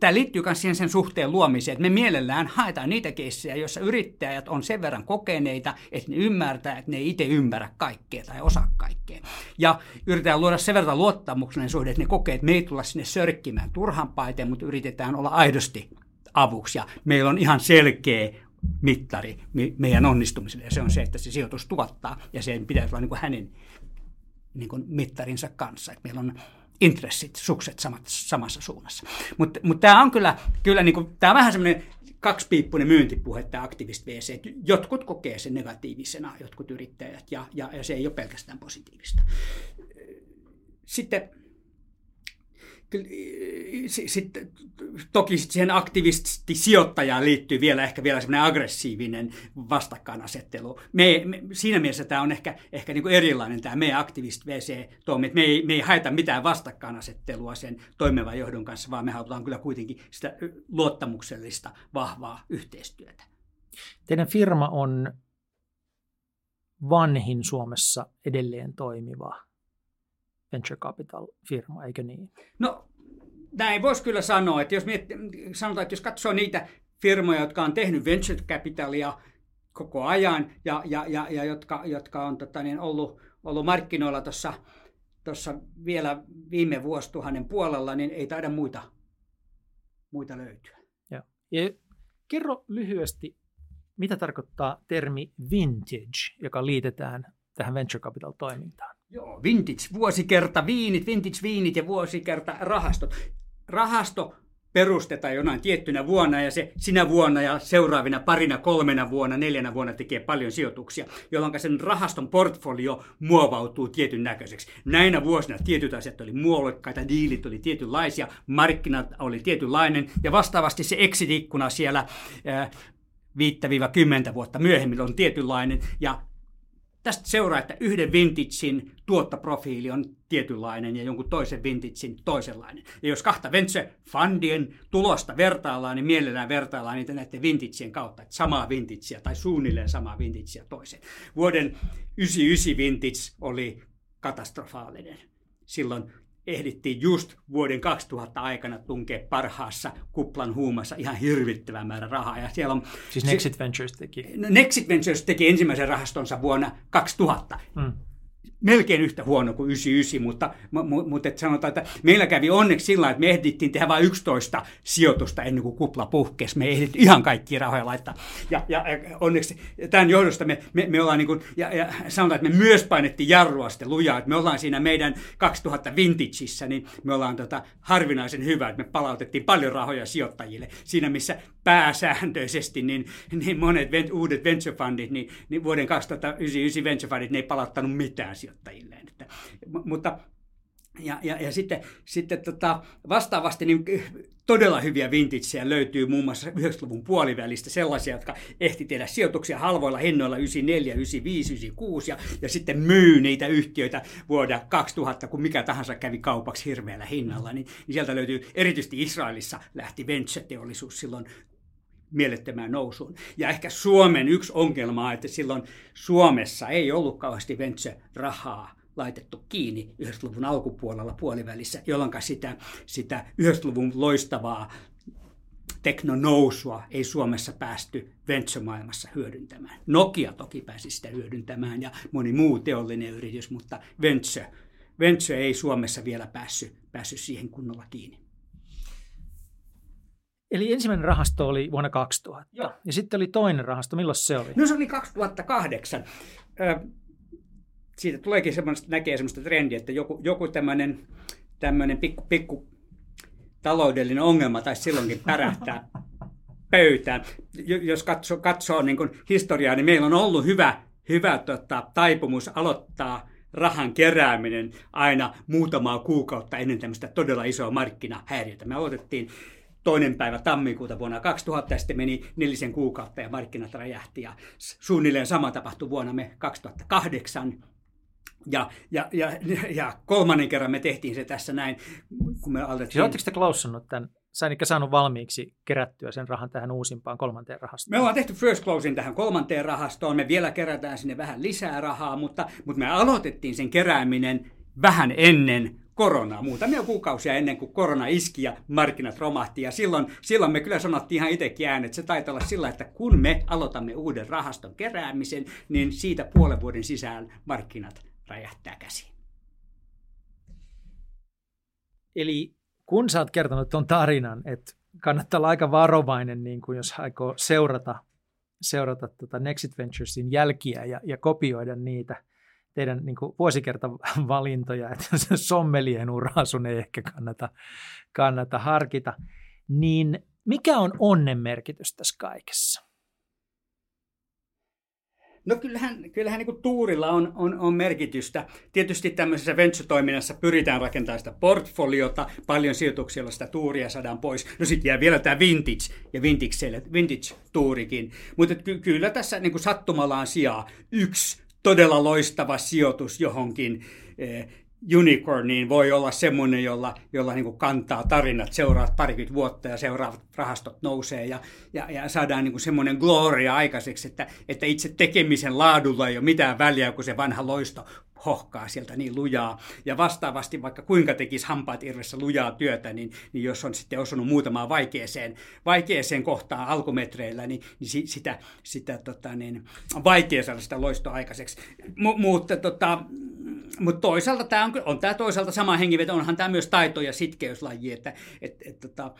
tämä liittyy myös siihen sen suhteen luomiseen, että me mielellään haetaan niitä keissejä, joissa yrittäjät on sen verran kokeneita, että ne ymmärtää, että ne ei itse ymmärrä kaikkea tai osaa kaikkea. Ja yritetään luoda sen verran luottamuksellinen suhde, että ne kokee, että me ei tulla sinne sörkkimään turhan paiteen, mutta yritetään olla aidosti avuksi. Ja meillä on ihan selkeä mittari meidän onnistumiselle, ja se on se, että se sijoitus tuottaa, ja sen pitäisi olla niin kuin hänen niin kuin mittarinsa kanssa. Että meillä on intressit, sukset samat, samassa suunnassa. Mutta mut tämä on kyllä, kyllä niin kuin, tämä on vähän semmoinen kaksipiippunen myyntipuhe, tämä aktivist VC. Jotkut kokee sen negatiivisena, jotkut yrittäjät, ja, ja, ja se ei ole pelkästään positiivista. Sitten sitten toki siihen aktivistisijoittajaan liittyy vielä ehkä vielä semmoinen aggressiivinen vastakkainasettelu. Me, me, siinä mielessä tämä on ehkä, ehkä niin kuin erilainen tämä meidän aktivist VC-toimi, me ei, me ei haeta mitään vastakkainasettelua sen toimivan johdon kanssa, vaan me halutaan kyllä kuitenkin sitä luottamuksellista, vahvaa yhteistyötä. Teidän firma on vanhin Suomessa edelleen toimiva venture capital-firma, eikö niin? No näin voisi kyllä sanoa, että jos miet, sanotaan, että jos katsoo niitä firmoja, jotka on tehnyt venture capitalia koko ajan ja, ja, ja, ja jotka, jotka on tota, niin ollut, ollut markkinoilla tuossa tuossa vielä viime vuosituhannen puolella, niin ei taida muita, muita löytyä. Ja, ja kerro lyhyesti, mitä tarkoittaa termi vintage, joka liitetään tähän venture capital-toimintaan? Joo, vintage, vuosikerta viinit, vintage viinit ja vuosikerta rahastot. Rahasto perustetaan jonain tiettynä vuonna ja se sinä vuonna ja seuraavina parina, kolmena vuonna, neljänä vuonna tekee paljon sijoituksia, jolloin sen rahaston portfolio muovautuu tietyn näköiseksi. Näinä vuosina tietyt asiat oli muolekkaita, diilit oli tietynlaisia, markkinat oli tietynlainen ja vastaavasti se exit-ikkuna siellä 5-10 vuotta myöhemmin on tietynlainen ja Tästä seuraa, että yhden vintagein tuottoprofiili on tietynlainen ja jonkun toisen vintagein toisenlainen. Ja jos kahta venture-fundien tulosta vertaillaan, niin mielellään vertaillaan niitä näiden vintageen kautta, että samaa vintagea tai suunnilleen samaa vintagea toiseen. Vuoden 99 vintage oli katastrofaalinen. Silloin ehdittiin just vuoden 2000 aikana tunkea parhaassa kuplan huumassa ihan hirvittävä määrä rahaa. Ja siellä on, siis Nexit Ventures teki? Nexit Ventures teki ensimmäisen rahastonsa vuonna 2000. Mm melkein yhtä huono kuin 99, mutta, mutta että sanotaan, että meillä kävi onneksi sillä että me ehdittiin tehdä vain 11 sijoitusta ennen kuin kupla puhkesi. Me ehdittiin ihan kaikki rahoja laittaa. Ja, ja, ja onneksi tämän johdosta me, me, me ollaan niin kuin, ja, ja sanotaan, että me myös painettiin jarrua sitten lujaa, että me ollaan siinä meidän 2000 vintageissa, niin me ollaan tota harvinaisen hyvä, että me palautettiin paljon rahoja sijoittajille. Siinä missä pääsääntöisesti niin, niin monet uudet venture fundit, niin, niin vuoden 2099 venture fundit, ne ei palauttanut mitään sijoittajilleen. Että, mutta ja, ja, ja sitten, sitten tota, vastaavasti niin todella hyviä vintageja löytyy muun muassa 90-luvun puolivälistä, sellaisia, jotka ehti tehdä sijoituksia halvoilla hinnoilla 94, 95, 96 ja, ja sitten myy niitä yhtiöitä vuoda 2000, kun mikä tahansa kävi kaupaksi hirveällä hinnalla. Niin, niin sieltä löytyy, erityisesti Israelissa lähti venture-teollisuus silloin mielettömään nousuun. Ja ehkä Suomen yksi ongelma on, että silloin Suomessa ei ollut kauheasti venture-rahaa laitettu kiinni 90-luvun alkupuolella puolivälissä, jolloin sitä, sitä 90-luvun loistavaa teknonousua ei Suomessa päästy venture-maailmassa hyödyntämään. Nokia toki pääsi sitä hyödyntämään ja moni muu teollinen yritys, mutta venture, venture ei Suomessa vielä päässyt, päässyt siihen kunnolla kiinni. Eli ensimmäinen rahasto oli vuonna 2000. Joo. Ja sitten oli toinen rahasto. Milloin se oli? No se oli 2008. Ö, siitä tuleekin semmoista, näkee semmoista trendiä, että joku, joku tämmöinen, tämmöinen pikku, pikku taloudellinen ongelma tai silloinkin pärähtää pöytään. Jos katsoo, katsoo niin kuin historiaa, niin meillä on ollut hyvä, hyvä tota, taipumus aloittaa rahan kerääminen aina muutamaa kuukautta ennen tämmöistä todella isoa markkinahäiriötä. Me aloitettiin toinen päivä tammikuuta vuonna 2000 ja sitten meni nelisen kuukautta ja markkinat räjähti ja suunnilleen sama tapahtui vuonna me 2008. Ja, ja, ja, ja kolmannen kerran me tehtiin se tässä näin, kun me aloitettiin. Siis oletteko te klaussannut tämän, sain saanut valmiiksi kerättyä sen rahan tähän uusimpaan kolmanteen rahastoon? Me ollaan tehty first closing tähän kolmanteen rahastoon, me vielä kerätään sinne vähän lisää rahaa, mutta, mutta me aloitettiin sen kerääminen vähän ennen koronaa, muutamia kuukausia ennen kuin korona iski ja markkinat romahti. Ja silloin, silloin me kyllä sanottiin ihan itsekin äänet, se taitaa olla sillä, että kun me aloitamme uuden rahaston keräämisen, niin siitä puolen vuoden sisään markkinat räjähtää käsiin. Eli kun sä oot kertonut tuon tarinan, että kannattaa olla aika varovainen, niin kuin jos aikoo seurata seurata tota Next Adventuresin jälkiä ja, ja kopioida niitä teidän niin kuin vuosikertavalintoja, että se sommelien uraa sun ei ehkä kannata, kannata harkita. Niin mikä on onnen merkitys tässä kaikessa? No kyllähän, kyllähän niin tuurilla on, on, on merkitystä. Tietysti tämmöisessä venture-toiminnassa pyritään rakentamaan sitä portfoliota, paljon sijoituksia, joilla sitä tuuria saadaan pois. No sitten jää vielä tämä vintage ja vintage, vintage-tuurikin. Mutta ky- kyllä tässä niin kuin sattumallaan sijaa yksi todella loistava sijoitus johonkin eh, unicorniin. Voi olla semmoinen, jolla, jolla niin kuin kantaa tarinat seuraavat parikymmentä vuotta ja seuraavat rahastot nousee ja, ja, ja saadaan niin kuin semmoinen gloria aikaiseksi, että, että itse tekemisen laadulla ei ole mitään väliä, kun se vanha loisto hohkaa sieltä niin lujaa. Ja vastaavasti vaikka kuinka tekisi hampaat irvessä lujaa työtä, niin, niin jos on sitten osunut muutamaan vaikeeseen, vaikeeseen kohtaan alkumetreillä, niin, niin sitä, sitä tota, niin, vaikea saada sitä loistoa aikaiseksi. M- mutta, tota, mutta toisaalta tämä on, on tämä toisaalta sama hengiveto, onhan tämä myös taito- ja sitkeyslaji, että et, et, tota,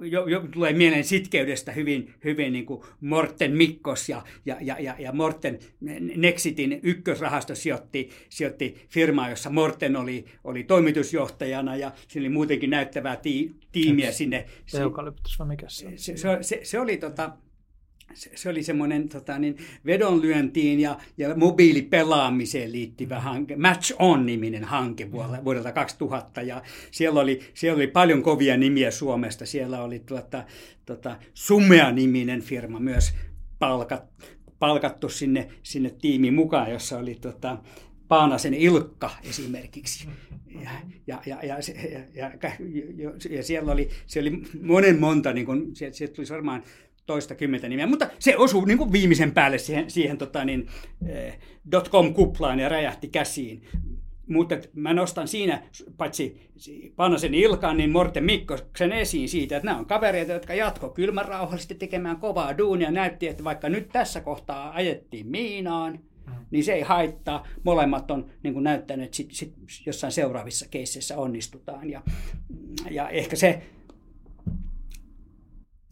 jo, jo, tulee mieleen sitkeydestä hyvin, hyvin niin kuin Morten Mikkos ja, ja, ja, ja Morten Nexitin ykkösrahasto sijoitti, sijoitti firmaa, jossa Morten oli, oli toimitusjohtajana ja sillä oli muutenkin näyttävää ti, tiimiä sinne. Eukalyptus vai mikä se, se, se, se, se oli tota, se, oli semmoinen tota, niin, vedonlyöntiin ja, ja mobiilipelaamiseen liittyvä hanke, Match On-niminen hanke vuodelta, vuodelta 2000. Ja siellä oli, siellä oli paljon kovia nimiä Suomesta. Siellä oli tuota, tota, Sumea-niminen firma myös palkat, palkattu sinne, sinne tiimiin mukaan, jossa oli tota, Paanasen Ilkka esimerkiksi. Ja, ja, ja, ja, ja, ja, ja siellä oli, siellä oli monen monta, niin kun, sieltä, sieltä tuli varmaan toista kymmentä nimeä, mutta se osui niin kuin viimeisen päälle siihen, siihen tota niin, eh, .com-kuplaan ja räjähti käsiin. Mutta mä nostan siinä paitsi Panasen Ilkan, niin Morten Mikkoksen esiin siitä, että nämä on kavereita, jotka jatko kylmän rauhallisesti tekemään kovaa duunia. Näytti, että vaikka nyt tässä kohtaa ajettiin miinaan, niin se ei haittaa. Molemmat on niin kuin näyttänyt, että sit, sit jossain seuraavissa keisseissä onnistutaan. Ja, ja ehkä se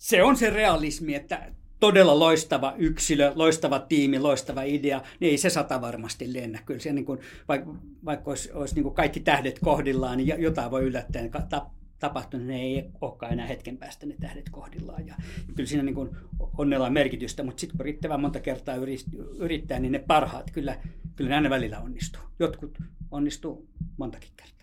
se on se realismi, että todella loistava yksilö, loistava tiimi, loistava idea, niin ei se sata varmasti lennä. Kyllä se, niin kuin, vaikka, vaikka olisi, olisi niin kuin kaikki tähdet kohdillaan, niin jotain voi yllättäen tapahtunut, ne ei olekaan enää hetken päästä ne tähdet kohdillaan. Ja, kyllä siinä niin onnella on merkitystä, mutta sitten kun riittävän monta kertaa yrittää, niin ne parhaat kyllä, kyllä ne aina välillä onnistuu. Jotkut onnistuu montakin kertaa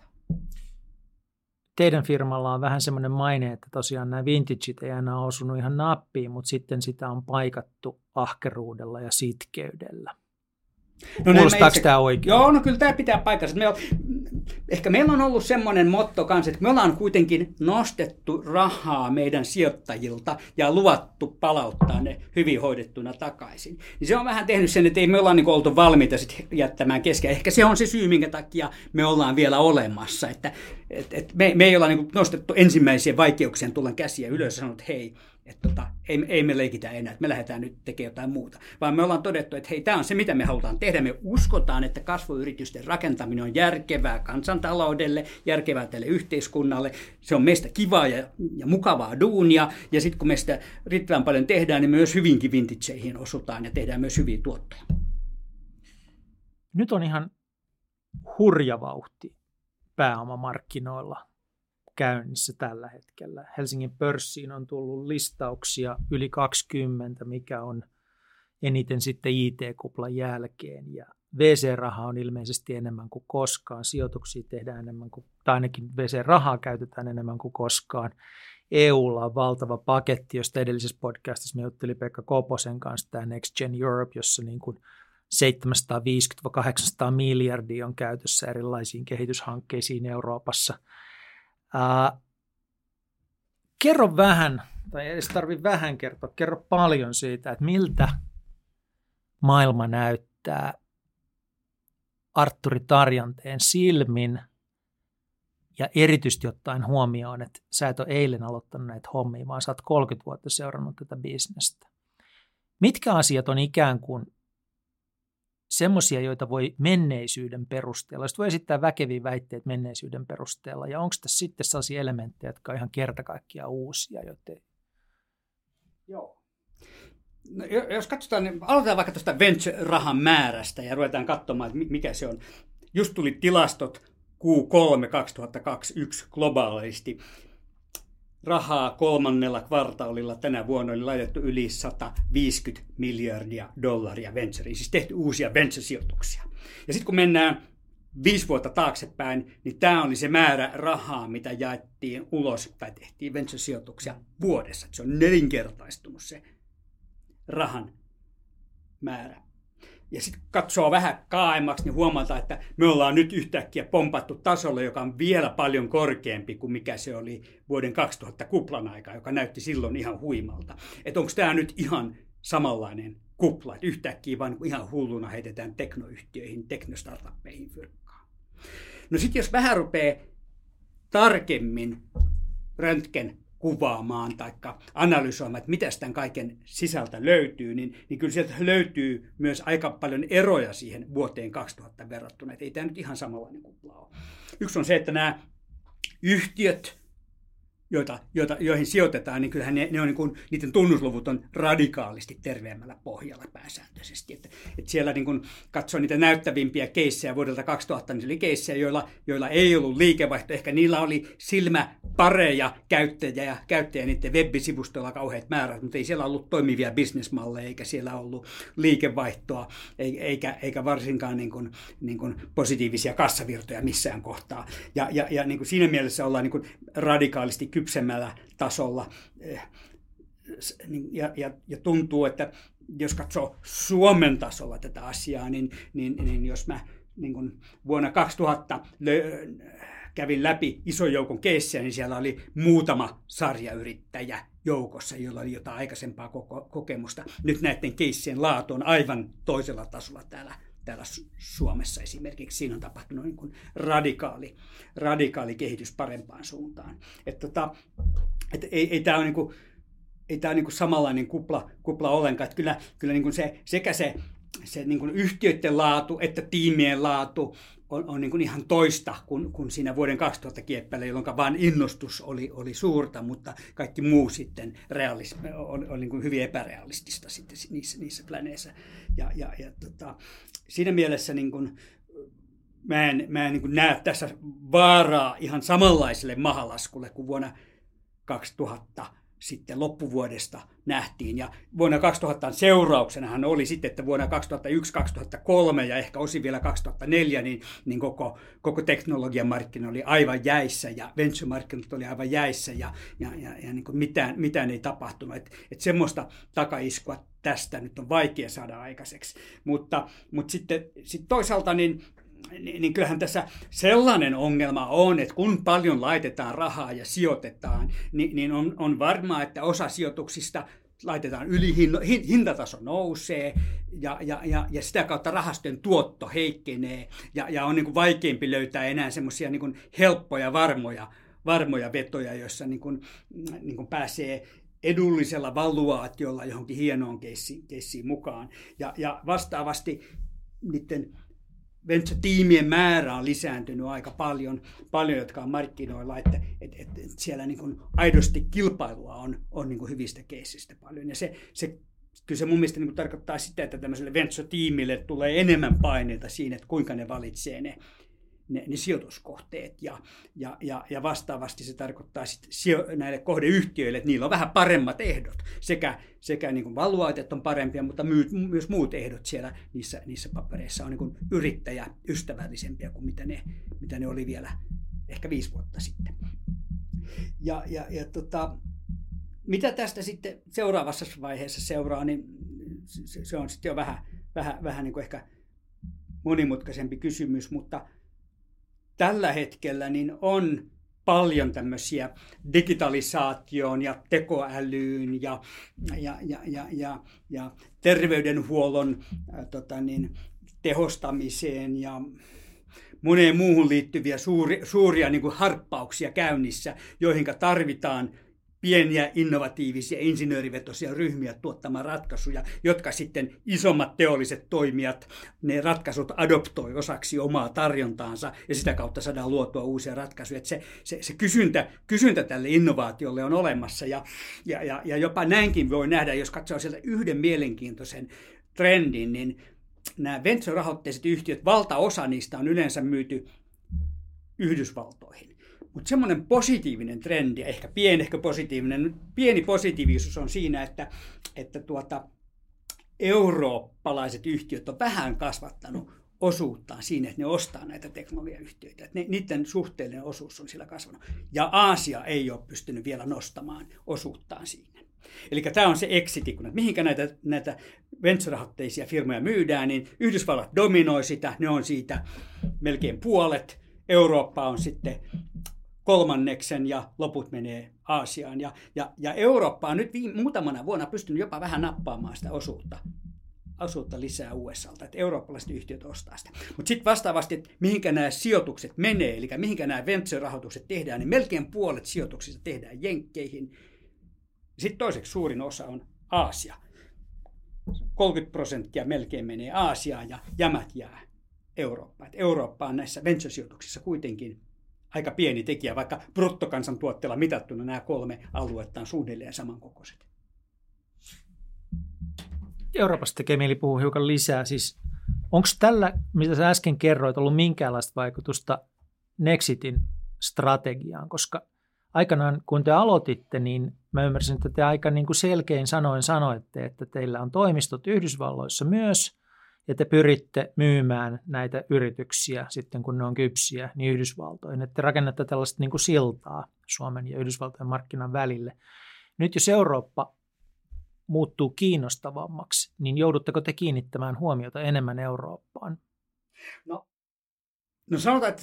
teidän firmalla on vähän semmoinen maine, että tosiaan nämä vintageit ei aina osunut ihan nappiin, mutta sitten sitä on paikattu ahkeruudella ja sitkeydellä. No Kuulostaako itse... tämä oikein? Joo, no kyllä tämä pitää paikkansa. Me on, ehkä meillä on ollut semmoinen motto kanssa, että me ollaan kuitenkin nostettu rahaa meidän sijoittajilta ja luvattu palauttaa ne hyvin hoidettuna takaisin. Niin se on vähän tehnyt sen, että ei me olla niin oltu valmiita sit jättämään kesken. Ehkä se on se syy, minkä takia me ollaan vielä olemassa. Että, et, et me, me ei olla niin nostettu ensimmäisiä vaikeuksien tullen käsiä ylös ja sanonut, hei, että tota, ei, ei me leikitä enää, että me lähdetään nyt tekemään jotain muuta. Vaan me ollaan todettu, että hei, tämä on se, mitä me halutaan tehdä. Me uskotaan, että kasvuyritysten rakentaminen on järkevää kansantaloudelle, järkevää tälle yhteiskunnalle. Se on meistä kivaa ja, ja mukavaa duunia. Ja sitten kun me sitä riittävän paljon tehdään, niin myös hyvinkin vintageihin osutaan ja tehdään myös hyviä tuottoja. Nyt on ihan hurja vauhti pääomamarkkinoilla käynnissä tällä hetkellä. Helsingin pörssiin on tullut listauksia yli 20, mikä on eniten sitten IT-kuplan jälkeen. Ja VC-raha on ilmeisesti enemmän kuin koskaan. Sijoituksia tehdään enemmän kuin, tai ainakin VC-rahaa käytetään enemmän kuin koskaan. EUlla on valtava paketti, josta edellisessä podcastissa me jutteli Pekka Koposen kanssa, tämä Next Gen Europe, jossa niin kuin 750-800 miljardia on käytössä erilaisiin kehityshankkeisiin Euroopassa – Kerro vähän, tai ei edes tarvitse vähän kertoa, kerro paljon siitä, että miltä maailma näyttää Arturi Tarjanteen silmin ja erityisesti ottaen huomioon, että sä et ole eilen aloittanut näitä hommia, vaan sä oot 30 vuotta seurannut tätä bisnestä. Mitkä asiat on ikään kuin semmoisia, joita voi menneisyyden perusteella. Sitten voi esittää väkeviä väitteitä menneisyyden perusteella. Ja onko tässä sitten sellaisia elementtejä, jotka on ihan kerta kaikkiaan uusia, joten... Joo. No, jos katsotaan, niin aloitetaan vaikka tuosta venture-rahan määrästä ja ruvetaan katsomaan, että mikä se on. Just tuli tilastot Q3 2021 globaalisti. Rahaa kolmannella kvartaalilla tänä vuonna oli laitettu yli 150 miljardia dollaria ventureiin, siis tehty uusia venture-sijoituksia. Ja sitten kun mennään viisi vuotta taaksepäin, niin tämä oli se määrä rahaa, mitä jaettiin ulos tai tehtiin venture-sijoituksia vuodessa. Se on nelinkertaistunut se rahan määrä. Ja sitten katsoo vähän kaaemmaksi, niin huomata, että me ollaan nyt yhtäkkiä pompattu tasolle, joka on vielä paljon korkeampi kuin mikä se oli vuoden 2000 kuplan aika, joka näytti silloin ihan huimalta. Että onko tämä nyt ihan samanlainen kupla, että yhtäkkiä vaan ihan hulluna heitetään teknoyhtiöihin, teknostartuppeihin fyrkkaan. No sitten jos vähän rupeaa tarkemmin röntgen kuvaamaan tai analysoimaan, että mitä tämän kaiken sisältä löytyy, niin, niin kyllä sieltä löytyy myös aika paljon eroja siihen vuoteen 2000 verrattuna. Että ei tämä nyt ihan samanlainen kupla ole. Yksi on se, että nämä yhtiöt joita, joita, joihin sijoitetaan, niin kyllähän ne, ne on niin kuin, niiden tunnusluvut on radikaalisti terveemmällä pohjalla pääsääntöisesti. Että, että siellä niin kuin katsoo niitä näyttävimpiä keissejä vuodelta 2000, niin oli keissejä, joilla, joilla ei ollut liikevaihto. Ehkä niillä oli silmäpareja käyttäjiä ja käyttäjä niiden web-sivustoilla kauheat määrät, mutta ei siellä ollut toimivia bisnesmalleja, eikä siellä ollut liikevaihtoa, eikä, eikä varsinkaan niin kuin, niin kuin positiivisia kassavirtoja missään kohtaa. Ja, ja, ja niin kuin siinä mielessä ollaan niin kuin radikaalisti kypsemmällä tasolla. Eh, niin, ja, ja, ja tuntuu, että jos katsoo Suomen tasolla tätä asiaa, niin, niin, niin jos mä niin kun vuonna 2000 lö, kävin läpi ison joukon keissiä, niin siellä oli muutama sarjayrittäjä joukossa, jolla oli jotain aikaisempaa kokemusta. Nyt näiden keissien laatu on aivan toisella tasolla täällä täällä Suomessa esimerkiksi. Siinä on tapahtunut niin kuin radikaali, radikaali kehitys parempaan suuntaan. Että tota, et ei, ei tämä ole niin kuin, ei tämä ole niin samanlainen kupla, kupla ollenkaan. Että kyllä, kyllä niin kuin se, sekä se, se niin kuin yhtiöiden laatu että tiimien laatu on, on niin kuin ihan toista kuin, kuin siinä vuoden 2000 kieppäillä, jolloin vain innostus oli, oli suurta, mutta kaikki muu sitten realismi, oli, oli niin kuin hyvin epärealistista sitten niissä, niissä pläneissa. Ja, ja, ja tota, siinä mielessä niin kuin, mä en, mä en niin näe tässä vaaraa ihan samanlaiselle mahalaskulle kuin vuonna 2000 sitten loppuvuodesta nähtiin. Ja vuonna 2000 seurauksenahan oli sitten, että vuonna 2001, 2003 ja ehkä osin vielä 2004, niin, niin koko, koko teknologian markkina oli aivan jäissä ja venture-markkinat oli aivan jäissä ja, ja, ja, ja niin mitään, mitään ei tapahtunut. Et, et semmoista takaiskua tästä nyt on vaikea saada aikaiseksi. Mutta, mutta sitten sit toisaalta niin niin, niin kyllähän tässä sellainen ongelma on, että kun paljon laitetaan rahaa ja sijoitetaan, niin, niin on, on varmaa, että osa sijoituksista laitetaan yli, hintataso nousee ja, ja, ja, ja sitä kautta rahastojen tuotto heikkenee ja, ja on niin kuin vaikeampi löytää enää semmoisia niin helppoja, varmoja, varmoja vetoja, joissa niin kuin, niin kuin pääsee edullisella valuaatiolla johonkin hienoon keissiin, keissiin mukaan. Ja, ja vastaavasti niiden venture-tiimien määrä on lisääntynyt aika paljon, paljon jotka on markkinoilla, että, että, että siellä niin kuin aidosti kilpailua on, on niin kuin hyvistä keisistä paljon. Ja se, se kyllä se mun mielestä niin kuin tarkoittaa sitä, että tämmöiselle venture-tiimille tulee enemmän paineita siinä, että kuinka ne valitsee ne, ne, ne sijoituskohteet. Ja, ja, ja, ja vastaavasti se tarkoittaa sit sijo, näille kohdeyhtiöille, että niillä on vähän paremmat ehdot. Sekä, sekä niin valuaatet on parempia, mutta my, myös muut ehdot siellä niissä, niissä papereissa on niin yrittäjäystävällisempiä kuin mitä ne, mitä ne oli vielä ehkä viisi vuotta sitten. Ja, ja, ja tota, mitä tästä sitten seuraavassa vaiheessa seuraa, niin se, se on sitten jo vähän, vähän, vähän niin kuin ehkä monimutkaisempi kysymys, mutta – tällä hetkellä niin on paljon tämmöisiä digitalisaatioon ja tekoälyyn ja, ja, ja, ja, ja, ja terveydenhuollon ää, tota niin, tehostamiseen ja moneen muuhun liittyviä suuri, suuria niin kuin harppauksia käynnissä, joihin tarvitaan pieniä innovatiivisia insinöörivetoisia ryhmiä tuottamaan ratkaisuja, jotka sitten isommat teolliset toimijat, ne ratkaisut adoptoi osaksi omaa tarjontaansa ja sitä kautta saadaan luotua uusia ratkaisuja. Että se, se, se kysyntä, kysyntä tälle innovaatiolle on olemassa ja, ja, ja, ja jopa näinkin voi nähdä, jos katsoo sieltä yhden mielenkiintoisen trendin, niin nämä venture-rahoitteiset yhtiöt, valtaosa niistä on yleensä myyty Yhdysvaltoihin. Mutta semmoinen positiivinen trendi, ehkä pieni, ehkä positiivinen, pieni positiivisuus on siinä, että, että tuota, eurooppalaiset yhtiöt on vähän kasvattanut osuuttaan siinä, että ne ostaa näitä teknologiayhtiöitä. Että ne, niiden suhteellinen osuus on sillä kasvanut. Ja Aasia ei ole pystynyt vielä nostamaan osuuttaan siinä. Eli tämä on se exit että mihinkä näitä, näitä venture firmoja myydään, niin Yhdysvallat dominoi sitä, ne on siitä melkein puolet. Eurooppa on sitten kolmanneksen ja loput menee Aasiaan. Ja, ja, ja Eurooppa on nyt viime, muutamana vuonna pystynyt jopa vähän nappaamaan sitä osuutta osuutta lisää USAlta, että eurooppalaiset yhtiöt ostaa sitä. Mutta sitten vastaavasti, että mihinkä nämä sijoitukset menee, eli mihinkä nämä venture-rahoitukset tehdään, niin melkein puolet sijoituksista tehdään Jenkkeihin. Sitten toiseksi suurin osa on Aasia. 30 prosenttia melkein menee Aasiaan ja jämät jää Eurooppaan. Eurooppa on näissä venture-sijoituksissa kuitenkin aika pieni tekijä, vaikka bruttokansantuotteella mitattuna nämä kolme aluetta on suunnilleen samankokoiset. Euroopasta tekee mieli puhua hiukan lisää. Siis onko tällä, mitä sä äsken kerroit, ollut minkäänlaista vaikutusta Nexitin strategiaan? Koska aikanaan, kun te aloititte, niin mä ymmärsin, että te aika niin kuin selkein sanoin sanoitte, että teillä on toimistot Yhdysvalloissa myös – ja te pyritte myymään näitä yrityksiä sitten, kun ne on kypsiä, niin Yhdysvaltoihin. Että te rakennatte tällaista niin kuin siltaa Suomen ja Yhdysvaltojen markkinan välille. Nyt jos Eurooppa muuttuu kiinnostavammaksi, niin joudutteko te kiinnittämään huomiota enemmän Eurooppaan? No, no sanotaan, että,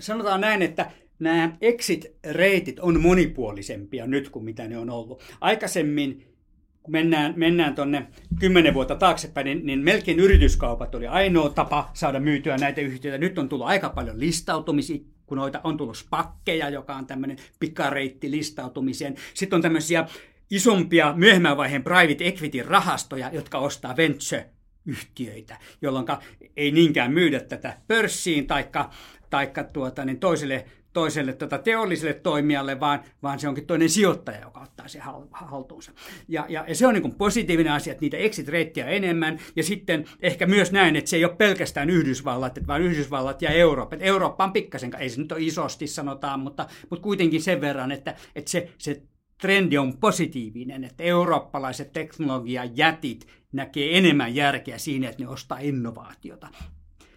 sanotaan näin, että nämä exit-reitit on monipuolisempia nyt kuin mitä ne on ollut. Aikaisemmin kun mennään, mennään tuonne kymmenen vuotta taaksepäin, niin, niin melkein yrityskaupat oli ainoa tapa saada myytyä näitä yhtiöitä. Nyt on tullut aika paljon listautumisikkunoita, on tullut spakkeja, joka on tämmöinen pikareitti listautumiseen. Sitten on tämmöisiä isompia myöhemmän vaiheen private equity-rahastoja, jotka ostaa venture yhtiöitä, jolloin ei niinkään myydä tätä pörssiin taikka, taikka tuota, niin toiselle toiselle tota, teolliselle toimijalle, vaan, vaan se onkin toinen sijoittaja, joka ottaa sen haltuunsa. Ja, ja, ja se on niin kuin positiivinen asia, että niitä exit enemmän, ja sitten ehkä myös näin, että se ei ole pelkästään Yhdysvallat, vaan Yhdysvallat ja Eurooppa. Että Eurooppa on pikkasen, ei se nyt ole isosti sanotaan, mutta, mutta kuitenkin sen verran, että, että se, se trendi on positiivinen, että eurooppalaiset teknologiajätit näkee enemmän järkeä siinä, että ne ostaa innovaatiota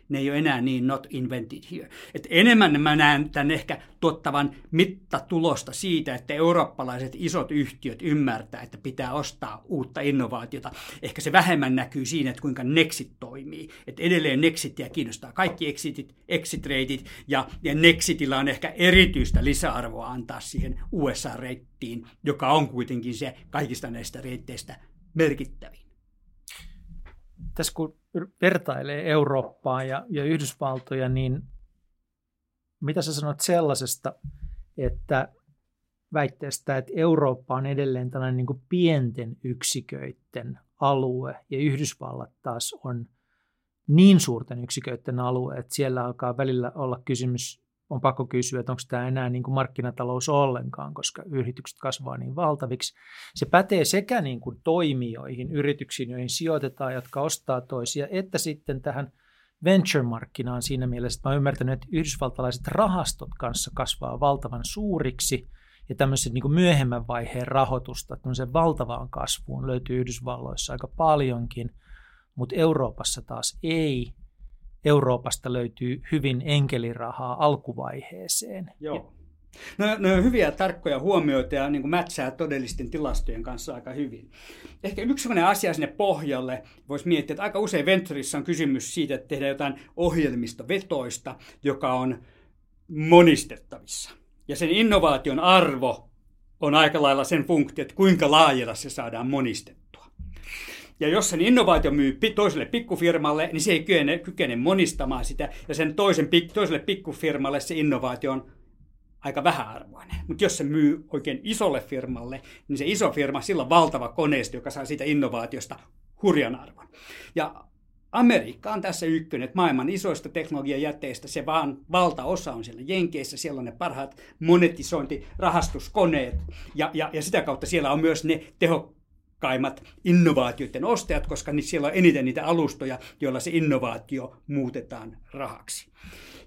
ne ei ole enää niin not invented here. Et enemmän mä näen tämän ehkä tuottavan mittatulosta siitä, että eurooppalaiset isot yhtiöt ymmärtää, että pitää ostaa uutta innovaatiota. Ehkä se vähemmän näkyy siinä, että kuinka Nexit toimii. Et edelleen Nexitia kiinnostaa kaikki exitit, exit reitit, ja, ja Nexitillä on ehkä erityistä lisäarvoa antaa siihen USA-reittiin, joka on kuitenkin se kaikista näistä reitteistä merkittävin. Tässä kun vertailee Eurooppaa ja, ja Yhdysvaltoja, niin mitä sä sanot sellaisesta, että väitteestä, että Eurooppa on edelleen tällainen niin pienten yksiköiden alue ja Yhdysvallat taas on niin suurten yksiköiden alue, että siellä alkaa välillä olla kysymys on pakko kysyä, että onko tämä enää niin kuin markkinatalous ollenkaan, koska yritykset kasvaa niin valtaviksi. Se pätee sekä niin kuin toimijoihin, yrityksiin, joihin sijoitetaan, jotka ostaa toisia, että sitten tähän venture-markkinaan siinä mielessä, että mä olen ymmärtänyt, että yhdysvaltalaiset rahastot kanssa kasvaa valtavan suuriksi, ja tämmöisen niin kuin myöhemmän vaiheen rahoitusta, tämmöisen valtavaan kasvuun löytyy Yhdysvalloissa aika paljonkin, mutta Euroopassa taas ei, Euroopasta löytyy hyvin enkelirahaa alkuvaiheeseen. Joo. No, ne on hyviä tarkkoja huomioita ja niin mätsää todellisten tilastojen kanssa aika hyvin. Ehkä yksi sellainen asia sinne pohjalle voisi miettiä, että aika usein Venturissa on kysymys siitä, että tehdään jotain ohjelmistovetoista, joka on monistettavissa. Ja sen innovaation arvo on aika lailla sen funktio, että kuinka laajalla se saadaan monistettua. Ja jos sen innovaatio myy toiselle pikkufirmalle, niin se ei kykene, kykene monistamaan sitä. Ja sen toisen, toiselle pikkufirmalle se innovaatio on aika vähäarvoinen. Mutta jos se myy oikein isolle firmalle, niin se iso firma, sillä on valtava koneisto, joka saa siitä innovaatiosta hurjan arvon. Ja Amerikka on tässä ykkönen, että maailman isoista teknologiajätteistä se vaan valtaosa on siellä Jenkeissä, siellä on ne parhaat monetisointirahastuskoneet ja, ja, ja sitä kautta siellä on myös ne tehokkaimmat innovaatioiden ostajat, koska siellä on eniten niitä alustoja, joilla se innovaatio muutetaan rahaksi.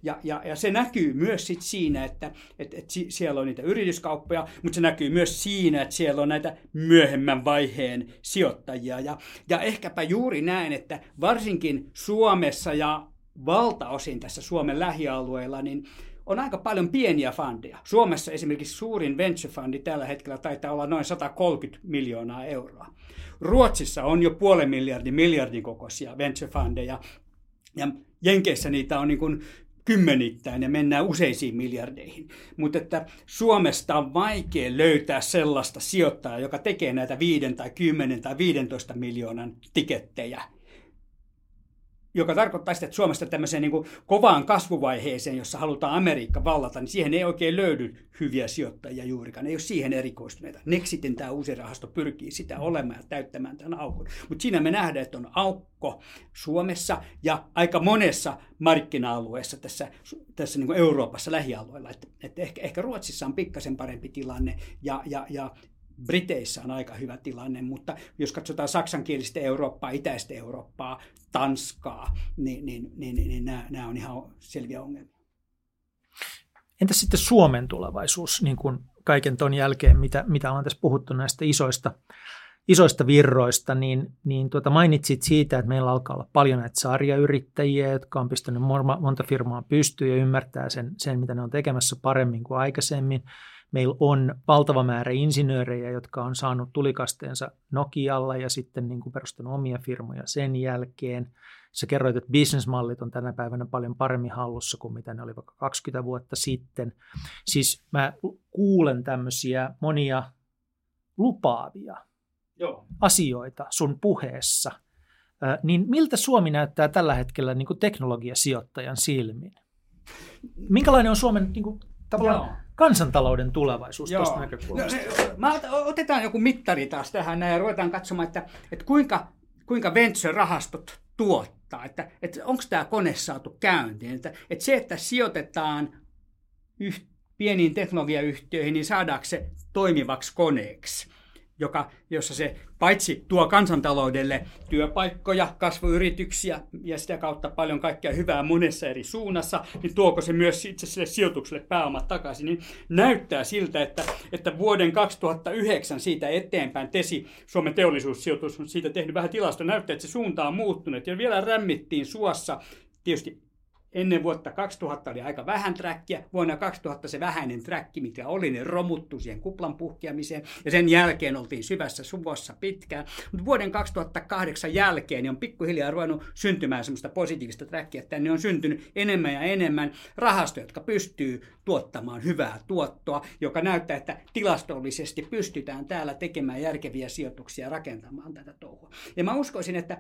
Ja, ja, ja se näkyy myös sit siinä, että et, et siellä on niitä yrityskauppoja, mutta se näkyy myös siinä, että siellä on näitä myöhemmän vaiheen sijoittajia. Ja, ja ehkäpä juuri näin, että varsinkin Suomessa ja valtaosin tässä Suomen lähialueella, niin on aika paljon pieniä fundeja. Suomessa esimerkiksi suurin venture fundi tällä hetkellä taitaa olla noin 130 miljoonaa euroa. Ruotsissa on jo puolen miljardin, miljardin kokoisia venture fundeja. Ja Jenkeissä niitä on niin kuin kymmenittäin ja mennään useisiin miljardeihin. Mutta että Suomesta on vaikea löytää sellaista sijoittajaa, joka tekee näitä 5 tai 10 tai 15 miljoonan tikettejä joka tarkoittaa sitä, että Suomesta tämmöiseen niin kovaan kasvuvaiheeseen, jossa halutaan Amerikka vallata, niin siihen ei oikein löydy hyviä sijoittajia juurikaan. Ei ole siihen erikoistuneita. Nexitin tämä uusi rahasto pyrkii sitä olemaan ja täyttämään tämän aukon. Mutta siinä me nähdään, että on aukko Suomessa ja aika monessa markkina-alueessa tässä, tässä niin Euroopassa lähialueella. Että, että ehkä, ehkä Ruotsissa on pikkasen parempi tilanne ja, ja, ja Briteissä on aika hyvä tilanne, mutta jos katsotaan saksankielistä Eurooppaa, itäistä Eurooppaa, Tanskaa, niin, niin, niin, niin, niin nämä, nämä on ihan selviä ongelmia. Entä sitten Suomen tulevaisuus, niin kuin kaiken ton jälkeen, mitä, mitä on tässä puhuttu näistä isoista, isoista virroista, niin, niin tuota mainitsit siitä, että meillä alkaa olla paljon näitä sarjayrittäjiä, jotka on pistänyt monta firmaa pystyyn ja ymmärtää sen, sen, mitä ne on tekemässä paremmin kuin aikaisemmin. Meillä on valtava määrä insinöörejä, jotka on saanut tulikasteensa Nokialla ja sitten niin kuin perustanut omia firmoja sen jälkeen. Sä kerroit, että bisnesmallit on tänä päivänä paljon paremmin hallussa kuin mitä ne oli vaikka 20 vuotta sitten. Siis mä kuulen tämmöisiä monia lupaavia Joo. asioita sun puheessa. niin miltä Suomi näyttää tällä hetkellä niin kuin teknologiasijoittajan silmin? Minkälainen on Suomen niin kuin, tavallaan Joo kansantalouden tulevaisuus Joo. tuosta näkökulmasta? No, mä otetaan joku mittari taas tähän ja ruvetaan katsomaan, että, että kuinka, kuinka venture-rahastot tuottaa, että, että onko tämä kone saatu käyntiin. Että, että se, että sijoitetaan yh, pieniin teknologiayhtiöihin, niin saadaanko se toimivaksi koneeksi joka, jossa se paitsi tuo kansantaloudelle työpaikkoja, kasvuyrityksiä ja sitä kautta paljon kaikkea hyvää monessa eri suunnassa, niin tuoko se myös itse sille sijoitukselle pääomat takaisin, niin näyttää siltä, että, että vuoden 2009 siitä eteenpäin TESI, Suomen teollisuussijoitus, on siitä tehnyt vähän tilasta, näyttää, että se suunta on muuttunut. Ja vielä rämmittiin suossa. Tietysti Ennen vuotta 2000 oli aika vähän träkkiä. Vuonna 2000 se vähäinen träkki, mikä oli, ne romuttu siihen kuplan puhkeamiseen. Ja sen jälkeen oltiin syvässä suvossa pitkään. Mutta vuoden 2008 jälkeen niin on pikkuhiljaa ruvennut syntymään semmoista positiivista träkkiä, tänne on syntynyt enemmän ja enemmän rahastoja, jotka pystyy tuottamaan hyvää tuottoa, joka näyttää, että tilastollisesti pystytään täällä tekemään järkeviä sijoituksia ja rakentamaan tätä touhua. Ja mä uskoisin, että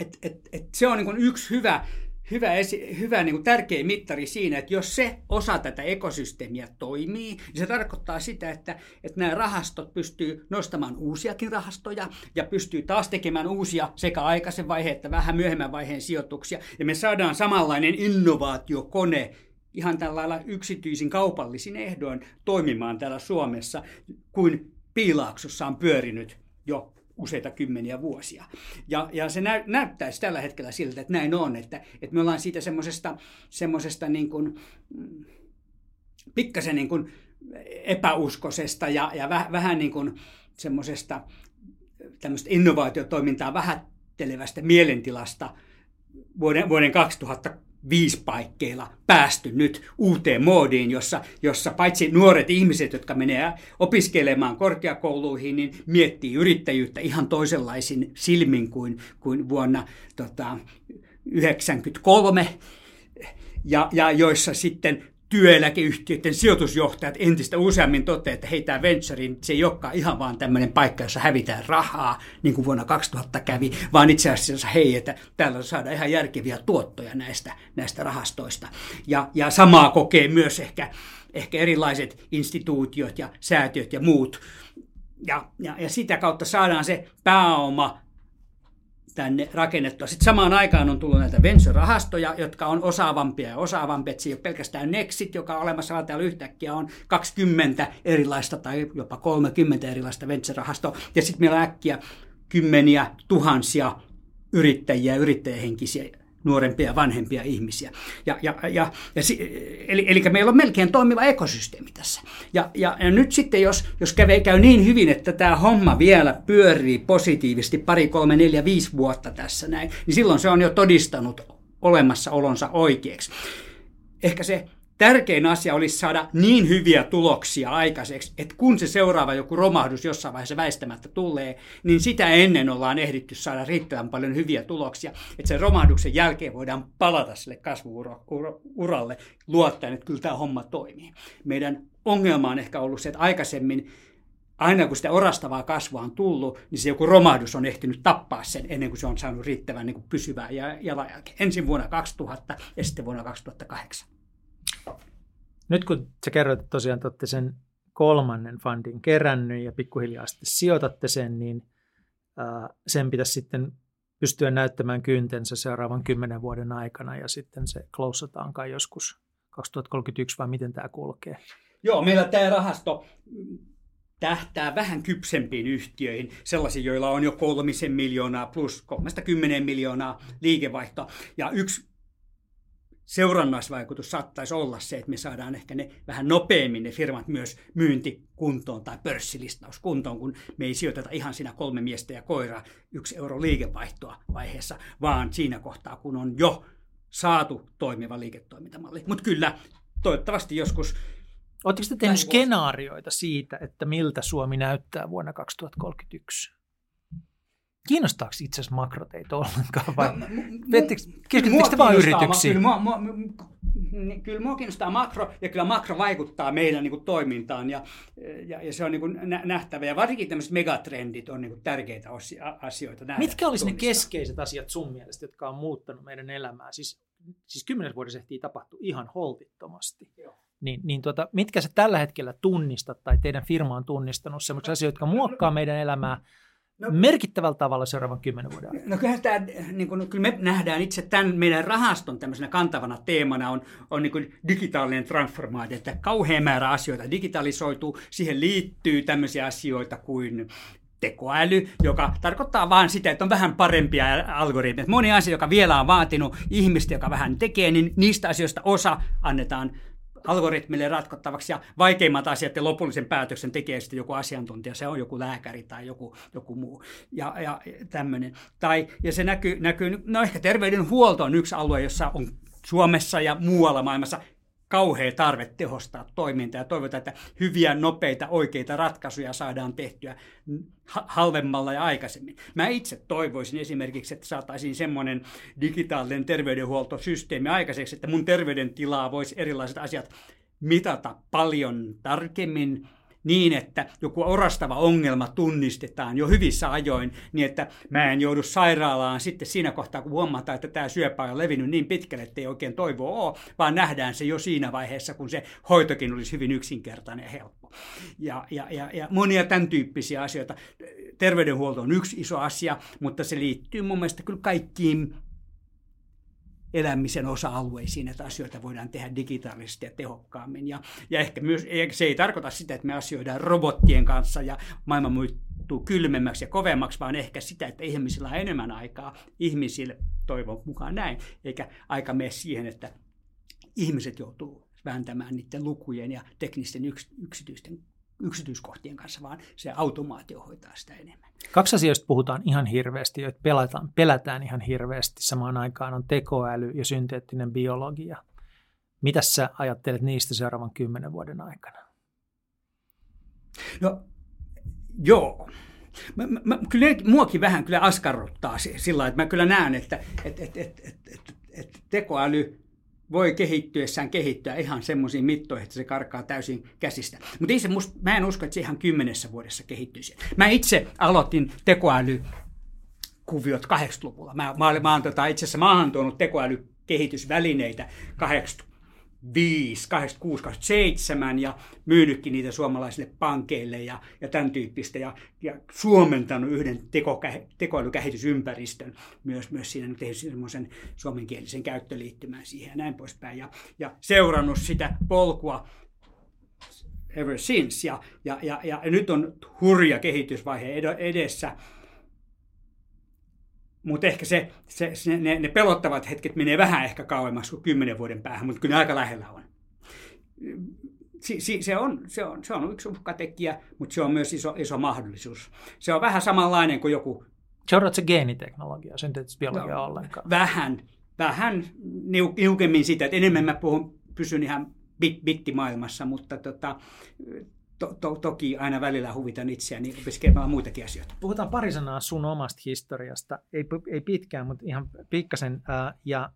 et, et, et se on niin yksi hyvä hyvä, esi- hyvä niin kuin tärkeä mittari siinä, että jos se osa tätä ekosysteemiä toimii, niin se tarkoittaa sitä, että, että nämä rahastot pystyy nostamaan uusiakin rahastoja ja pystyy taas tekemään uusia sekä aikaisen vaiheen että vähän myöhemmän vaiheen sijoituksia. Ja me saadaan samanlainen innovaatiokone ihan tällä yksityisin kaupallisin ehdoin toimimaan täällä Suomessa kuin Piilaaksossa on pyörinyt jo useita kymmeniä vuosia. Ja, ja se nä, näyttäisi tällä hetkellä siltä, että näin on, että, että me ollaan siitä semmoisesta, semmoisesta niin kuin, mm, pikkasen niin kuin epäuskosesta ja, ja väh, vähän niin kuin semmoisesta tämmöistä innovaatiotoimintaa vähättelevästä mielentilasta vuoden, vuoden 2000 viispaikkeilla päästy nyt uuteen moodiin, jossa, jossa paitsi nuoret ihmiset, jotka menee opiskelemaan korkeakouluihin, niin miettii yrittäjyyttä ihan toisenlaisin silmin kuin, kuin vuonna tota, 1993, ja, ja joissa sitten työeläkeyhtiöiden sijoitusjohtajat entistä useammin toteavat, että hei tämä venture, se ei olekaan ihan vaan tämmöinen paikka, jossa hävitään rahaa, niin kuin vuonna 2000 kävi, vaan itse asiassa hei, että täällä saadaan ihan järkeviä tuottoja näistä, näistä rahastoista. Ja, ja samaa kokee myös ehkä, ehkä erilaiset instituutiot ja säätiöt ja muut. Ja, ja, ja sitä kautta saadaan se pääoma tänne rakennettua. Sitten samaan aikaan on tullut näitä venture-rahastoja, jotka on osaavampia ja osaavampia. Että se ei ole pelkästään Nexit, joka on olemassa, vaan täällä yhtäkkiä on 20 erilaista tai jopa 30 erilaista venture-rahastoa. Ja sitten meillä on äkkiä kymmeniä, tuhansia yrittäjiä yrittäjähenkisiä nuorempia ja vanhempia ihmisiä. Ja, ja, ja, ja, eli, eli meillä on melkein toimiva ekosysteemi tässä. Ja, ja, ja nyt sitten, jos, jos käy, käy niin hyvin, että tämä homma vielä pyörii positiivisesti pari, kolme, neljä, viisi vuotta tässä näin, niin silloin se on jo todistanut olemassaolonsa oikeaksi. Ehkä se tärkein asia olisi saada niin hyviä tuloksia aikaiseksi, että kun se seuraava joku romahdus jossain vaiheessa väistämättä tulee, niin sitä ennen ollaan ehditty saada riittävän paljon hyviä tuloksia, että sen romahduksen jälkeen voidaan palata sille kasvuuralle luottaen, että kyllä tämä homma toimii. Meidän ongelma on ehkä ollut se, että aikaisemmin aina kun sitä orastavaa kasvua on tullut, niin se joku romahdus on ehtinyt tappaa sen ennen kuin se on saanut riittävän niin kuin pysyvää jalanjälkeä. Ensin vuonna 2000 ja sitten vuonna 2008. Nyt kun sä kerroit, että tosiaan te olette sen kolmannen fundin kerännyt ja pikkuhiljaa sitten sijoitatte sen, niin sen pitäisi sitten pystyä näyttämään kyntensä seuraavan kymmenen vuoden aikana ja sitten se kloussataan kai joskus 2031 vai miten tämä kulkee? Joo, meillä tämä rahasto tähtää vähän kypsempiin yhtiöihin, sellaisiin, joilla on jo kolmisen miljoonaa plus kolmesta kymmeneen miljoonaa liikevaihtoa. Ja yksi seurannaisvaikutus saattaisi olla se, että me saadaan ehkä ne vähän nopeammin ne firmat myös myyntikuntoon tai pörssilistauskuntoon, kun me ei sijoiteta ihan siinä kolme miestä ja koiraa yksi euro liikevaihtoa vaiheessa, vaan siinä kohtaa, kun on jo saatu toimiva liiketoimintamalli. Mutta kyllä, toivottavasti joskus Oletteko te tehnyt skenaarioita siitä, että miltä Suomi näyttää vuonna 2031? Kiinnostaako itse asiassa makro teitä ollenkaan vai no, keskityttekö te vain yrityksiin? Kyllä mua, mua, niin kyllä mua kiinnostaa makro ja kyllä makro vaikuttaa meidän niin kuin, toimintaan ja, ja, ja se on niin kuin, nähtävä. Ja varsinkin tämmöiset megatrendit on niin kuin, tärkeitä asioita. Nähdä, Mitkä olisi ne keskeiset asiat sun mielestä, jotka on muuttanut meidän elämää? Siis, siis kymmenes vuodessa ehtii tapahtua ihan holtittomasti. Joo. Niin, niin tuota, mitkä se tällä hetkellä tunnistat tai teidän firma on tunnistanut sellaisia asioita, jotka muokkaa meidän elämää – No, merkittävällä tavalla seuraavan kymmenen vuoden aikana? No kyllähän tämä, niin kuin, kyllä me nähdään itse tämän meidän rahaston tämmöisenä kantavana teemana on, on niin kuin digitaalinen transformaatio, että kauhean määrä asioita digitalisoituu, siihen liittyy tämmöisiä asioita kuin tekoäly, joka tarkoittaa vain sitä, että on vähän parempia algoritmeja. Moni asia, joka vielä on vaatinut ihmistä, joka vähän tekee, niin niistä asioista osa annetaan algoritmille ratkottavaksi ja vaikeimmat asiat ja lopullisen päätöksen tekee sitten joku asiantuntija, se on joku lääkäri tai joku, joku muu ja, ja tämmöinen. Tai, ja se näkyy, näkyy, no ehkä terveydenhuolto on yksi alue, jossa on Suomessa ja muualla maailmassa kauhea tarve tehostaa toimintaa ja toivotaan, että hyviä, nopeita, oikeita ratkaisuja saadaan tehtyä halvemmalla ja aikaisemmin. Mä itse toivoisin esimerkiksi, että saataisiin semmoinen digitaalinen terveydenhuoltosysteemi aikaiseksi, että mun terveydentilaa voisi erilaiset asiat mitata paljon tarkemmin niin, että joku orastava ongelma tunnistetaan jo hyvissä ajoin, niin että mä en joudu sairaalaan sitten siinä kohtaa, kun huomataan, että tämä syöpä on levinnyt niin pitkälle, että ei oikein toivoa ole, vaan nähdään se jo siinä vaiheessa, kun se hoitokin olisi hyvin yksinkertainen ja helppo. Ja, ja, ja, ja monia tämän tyyppisiä asioita. Terveydenhuolto on yksi iso asia, mutta se liittyy mun mielestä kyllä kaikkiin elämisen osa-alueisiin, että asioita voidaan tehdä digitaalisesti ja tehokkaammin. Ja, ja ehkä myös, se ei tarkoita sitä, että me asioidaan robottien kanssa ja maailma muuttuu kylmemmäksi ja kovemmaksi, vaan ehkä sitä, että ihmisillä on enemmän aikaa ihmisille, toivon mukaan näin, eikä aika mene siihen, että ihmiset joutuu vääntämään niiden lukujen ja teknisten yksityisten yksityiskohtien kanssa, vaan se automaatio hoitaa sitä enemmän. Kaksi asioista puhutaan ihan hirveästi, joita pelätään, pelätään ihan hirveästi. Samaan aikaan on tekoäly ja synteettinen biologia. Mitä sä ajattelet niistä seuraavan kymmenen vuoden aikana? No, joo. Mä, mä, kyllä muakin vähän kyllä askarruttaa sillä että mä kyllä näen, että et, et, et, et, et, et tekoäly voi kehittyessään kehittyä ihan semmoisiin mittoihin, että se karkaa täysin käsistä. Mutta mä en usko, että se ihan kymmenessä vuodessa kehittyisi. Mä itse aloitin tekoäly kuviot 80-luvulla. Mä, mä, mä olen tota, itse asiassa maahan tuonut tekoälykehitysvälineitä 80 5, 86, 87 ja myynytkin niitä suomalaisille pankeille ja, ja tämän tyyppistä ja, ja suomentanut yhden teko, tekoälykehitysympäristön myös, myös siinä tehnyt semmoisen suomenkielisen käyttöliittymän siihen ja näin poispäin. Ja, ja seurannut sitä polkua ever since. Ja, ja, ja, ja nyt on hurja kehitysvaihe edessä mutta ehkä se, se, se, ne, ne pelottavat hetket menee vähän ehkä kauemmas kuin kymmenen vuoden päähän, mutta kyllä ne aika lähellä on. Si, si, se, on, se, on, se on yksi uhkatekijä, mutta se on myös iso, iso mahdollisuus. Se on vähän samanlainen kuin joku... Seuraatko geeniteknologiaa, synteettisbiologiaa no, ollenkaan? Vähän, vähän niukemmin sitä, että enemmän mä puhun, pysyn ihan bit, bittimaailmassa, mutta tota, to, to, toki aina välillä huvitan itseäni opiskelemaan muitakin asioita. Puhutaan pari sanaa sun omasta historiasta, ei, ei pitkään, mutta ihan pikkasen. Ää, ja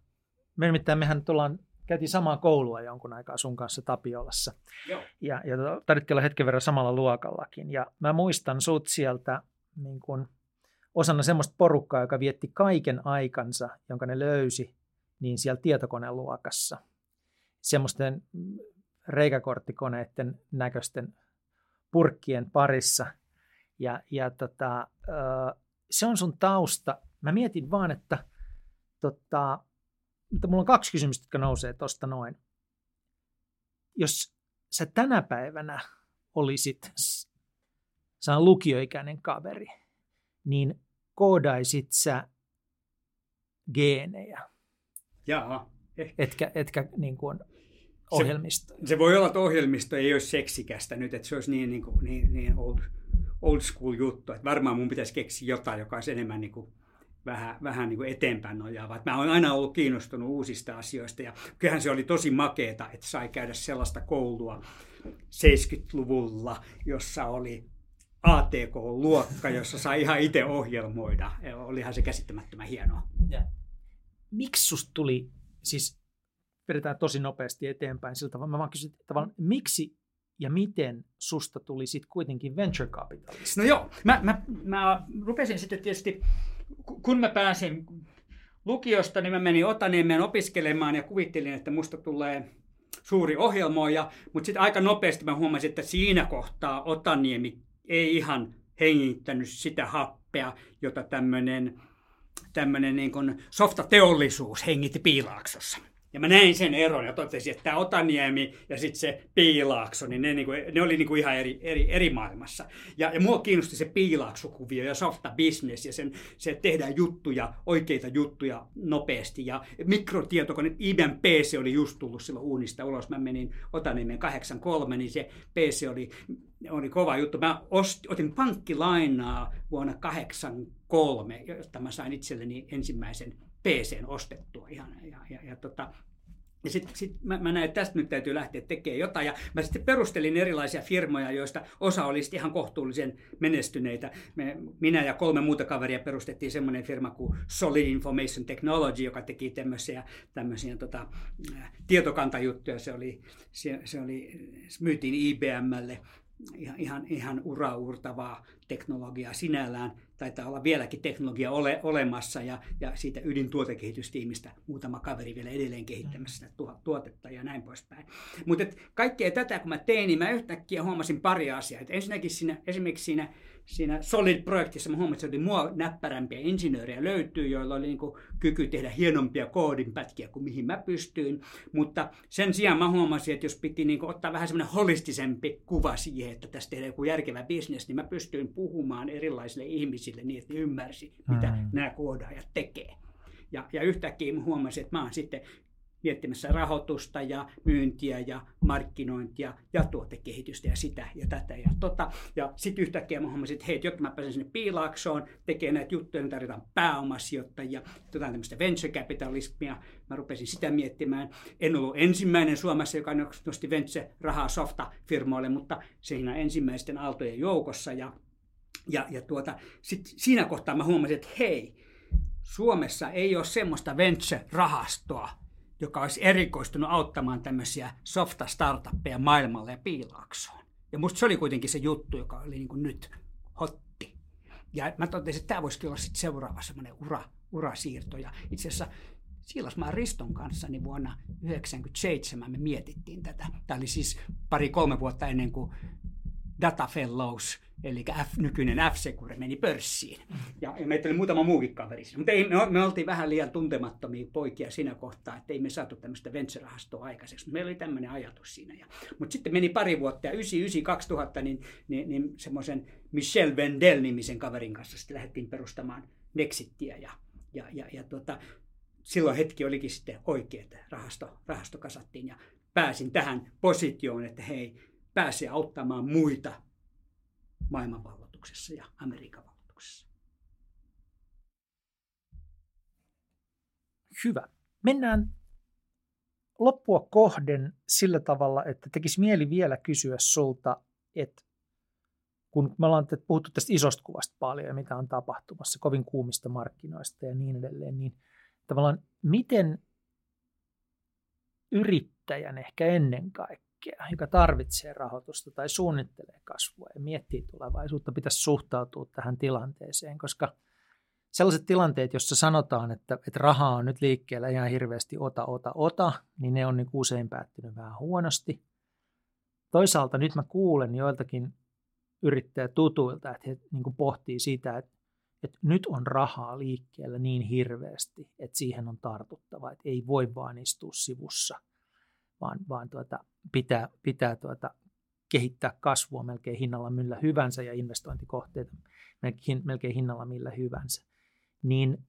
me nimittäin mehän tullaan, käytiin samaa koulua jonkun aikaa sun kanssa Tapiolassa. Joo. Ja, ja tarvittiin olla hetken verran samalla luokallakin. Ja mä muistan sut sieltä niin kun, osana semmoista porukkaa, joka vietti kaiken aikansa, jonka ne löysi, niin siellä tietokoneluokassa. Semmoisten reikäkorttikoneiden näköisten purkkien parissa. Ja, ja tota, se on sun tausta. Mä mietin vaan, että tota, mutta mulla on kaksi kysymystä, jotka nousee tuosta noin. Jos sä tänä päivänä olisit sä lukioikäinen kaveri, niin koodaisit sä geenejä? Jaa. Etkä, etkä niin kuin ohjelmisto. Se, se voi olla, että ohjelmisto ei olisi seksikästä nyt, että se olisi niin, niin, kuin, niin, niin old, old school juttu. Että varmaan mun pitäisi keksiä jotain, joka olisi enemmän niin kuin, vähän, vähän niin kuin eteenpäin nojaava. Mä olen aina ollut kiinnostunut uusista asioista ja kyllähän se oli tosi makeeta, että sai käydä sellaista koulua 70-luvulla, jossa oli ATK-luokka, jossa sai ihan itse ohjelmoida. Olihan se käsittämättömän hienoa. Ja. Miksi susta tuli, siis vedetään tosi nopeasti eteenpäin sillä tavalla. Mä vaan kysyn tavallaan, miksi ja miten susta tuli sitten kuitenkin venture capitalist? No joo, mä, mä, mä rupesin sitten tietysti, kun mä pääsin lukiosta, niin mä menin Otaniemeen opiskelemaan ja kuvittelin, että musta tulee suuri ohjelmoija, mutta sitten aika nopeasti mä huomasin, että siinä kohtaa Otaniemi ei ihan hengittänyt sitä happea, jota tämmöinen tämmöinen niin softateollisuus hengitti Piilaaksossa. Ja mä näin sen eron ja totesin, että tämä Otaniemi ja sitten se Piilaakso, niin ne, niinku, ne oli niinku ihan eri, eri, eri maailmassa. Ja, ja mua kiinnosti se Piilaaksokuvio ja softa business ja sen, se tehdään juttuja, oikeita juttuja nopeasti. Ja mikrotietokone, IBM PC oli just tullut silloin uunista ulos. Mä menin Otaniemen 83, niin se PC oli, oli kova juttu. Mä ost, otin pankkilainaa vuonna 83, jotta mä sain itselleni ensimmäisen PCn ostettua ihan. Ja, ja, ja, tota, ja sitten sit mä, mä näin, että tästä nyt täytyy lähteä tekemään jotain. Ja mä sitten perustelin erilaisia firmoja, joista osa oli ihan kohtuullisen menestyneitä. Me, minä ja kolme muuta kaveria perustettiin semmoinen firma kuin Solid Information Technology, joka teki tämmöisiä, tämmöisiä tota, tietokantajuttuja. Se oli, se, se oli, myytiin IBMlle ihan, ihan, ihan uraurtavaa teknologiaa sinällään. Taitaa olla vieläkin teknologia ole, olemassa ja, ja siitä ydintuotekehitystiimistä muutama kaveri vielä edelleen kehittämässä sitä tuotetta ja näin poispäin. Mutta kaikkea tätä kun mä tein, niin mä yhtäkkiä huomasin pari asiaa. Et ensinnäkin siinä, esimerkiksi siinä siinä Solid-projektissa mä huomasin, että mua näppärämpiä insinöörejä löytyy, joilla oli niin kuin kyky tehdä hienompia koodinpätkiä kuin mihin mä pystyin. Mutta sen sijaan mä huomasin, että jos piti niin kuin ottaa vähän semmoinen holistisempi kuva siihen, että tästä tehdään joku järkevä bisnes, niin mä pystyin puhumaan erilaisille ihmisille niin, että ne ymmärsi, mitä mm. nämä koodaajat tekee. Ja, ja yhtäkkiä mä huomasin, että mä oon sitten miettimässä rahoitusta ja myyntiä ja markkinointia ja tuotekehitystä ja sitä ja tätä ja tota. Ja sitten yhtäkkiä mä huomasin, että hei, jotta mä pääsen sinne piilaaksoon, tekee näitä juttuja, niin tarvitaan pääomasijoittajia, jotain tämmöistä venture capitalismia. Mä rupesin sitä miettimään. En ollut ensimmäinen Suomessa, joka nosti venture-rahaa softa-firmoille, mutta siinä ensimmäisten aaltojen joukossa. Ja, ja, ja tuota, sit siinä kohtaa mä huomasin, että hei, Suomessa ei ole semmoista venture-rahastoa, joka olisi erikoistunut auttamaan tämmöisiä softa startuppeja maailmalle ja piilaaksoon. Ja musta se oli kuitenkin se juttu, joka oli niin kuin nyt hotti. Ja mä totesin, että tämä voisi olla sitten seuraava semmoinen ura, urasiirto. Ja itse asiassa Siilasmaan Riston kanssa niin vuonna 1997 me mietittiin tätä. Tämä oli siis pari-kolme vuotta ennen kuin Data Fellows, eli F, nykyinen F-Secure, meni pörssiin. Ja, ja meitä oli muutama muukin kaveri. Mutta ei, me, me oltiin vähän liian tuntemattomia poikia siinä kohtaa, että ei me saatu tämmöistä venture-rahastoa aikaiseksi. Meillä oli tämmöinen ajatus siinä. Ja, mutta sitten meni pari vuotta ja 99-2000 niin, niin, niin semmoisen Michel Vendel-nimisen kaverin kanssa sitten lähdettiin perustamaan Nexittiä ja, ja, ja, ja tuota, silloin hetki olikin sitten oikea, että rahasto, rahasto kasattiin ja pääsin tähän positioon, että hei, pääsee auttamaan muita maailmanvalloituksessa ja Amerikan valloituksessa. Hyvä. Mennään loppua kohden sillä tavalla, että tekisi mieli vielä kysyä sulta, että kun me ollaan puhuttu tästä isosta kuvasta paljon ja mitä on tapahtumassa, kovin kuumista markkinoista ja niin edelleen, niin tavallaan miten yrittäjän ehkä ennen kaikkea, joka tarvitsee rahoitusta tai suunnittelee kasvua ja miettii tulevaisuutta, pitäisi suhtautua tähän tilanteeseen, koska sellaiset tilanteet, joissa sanotaan, että, että rahaa on nyt liikkeellä ihan hirveästi ota, ota, ota, niin ne on niin usein päättynyt vähän huonosti. Toisaalta nyt mä kuulen joiltakin yrittäjätutuilta, että he niin pohtii sitä, että, että nyt on rahaa liikkeellä niin hirveästi, että siihen on tartuttava, että ei voi vaan istua sivussa, vaan, vaan tuota, pitää, pitää tuota, kehittää kasvua melkein hinnalla millä hyvänsä ja investointikohteita melkein, melkein hinnalla millä hyvänsä. Niin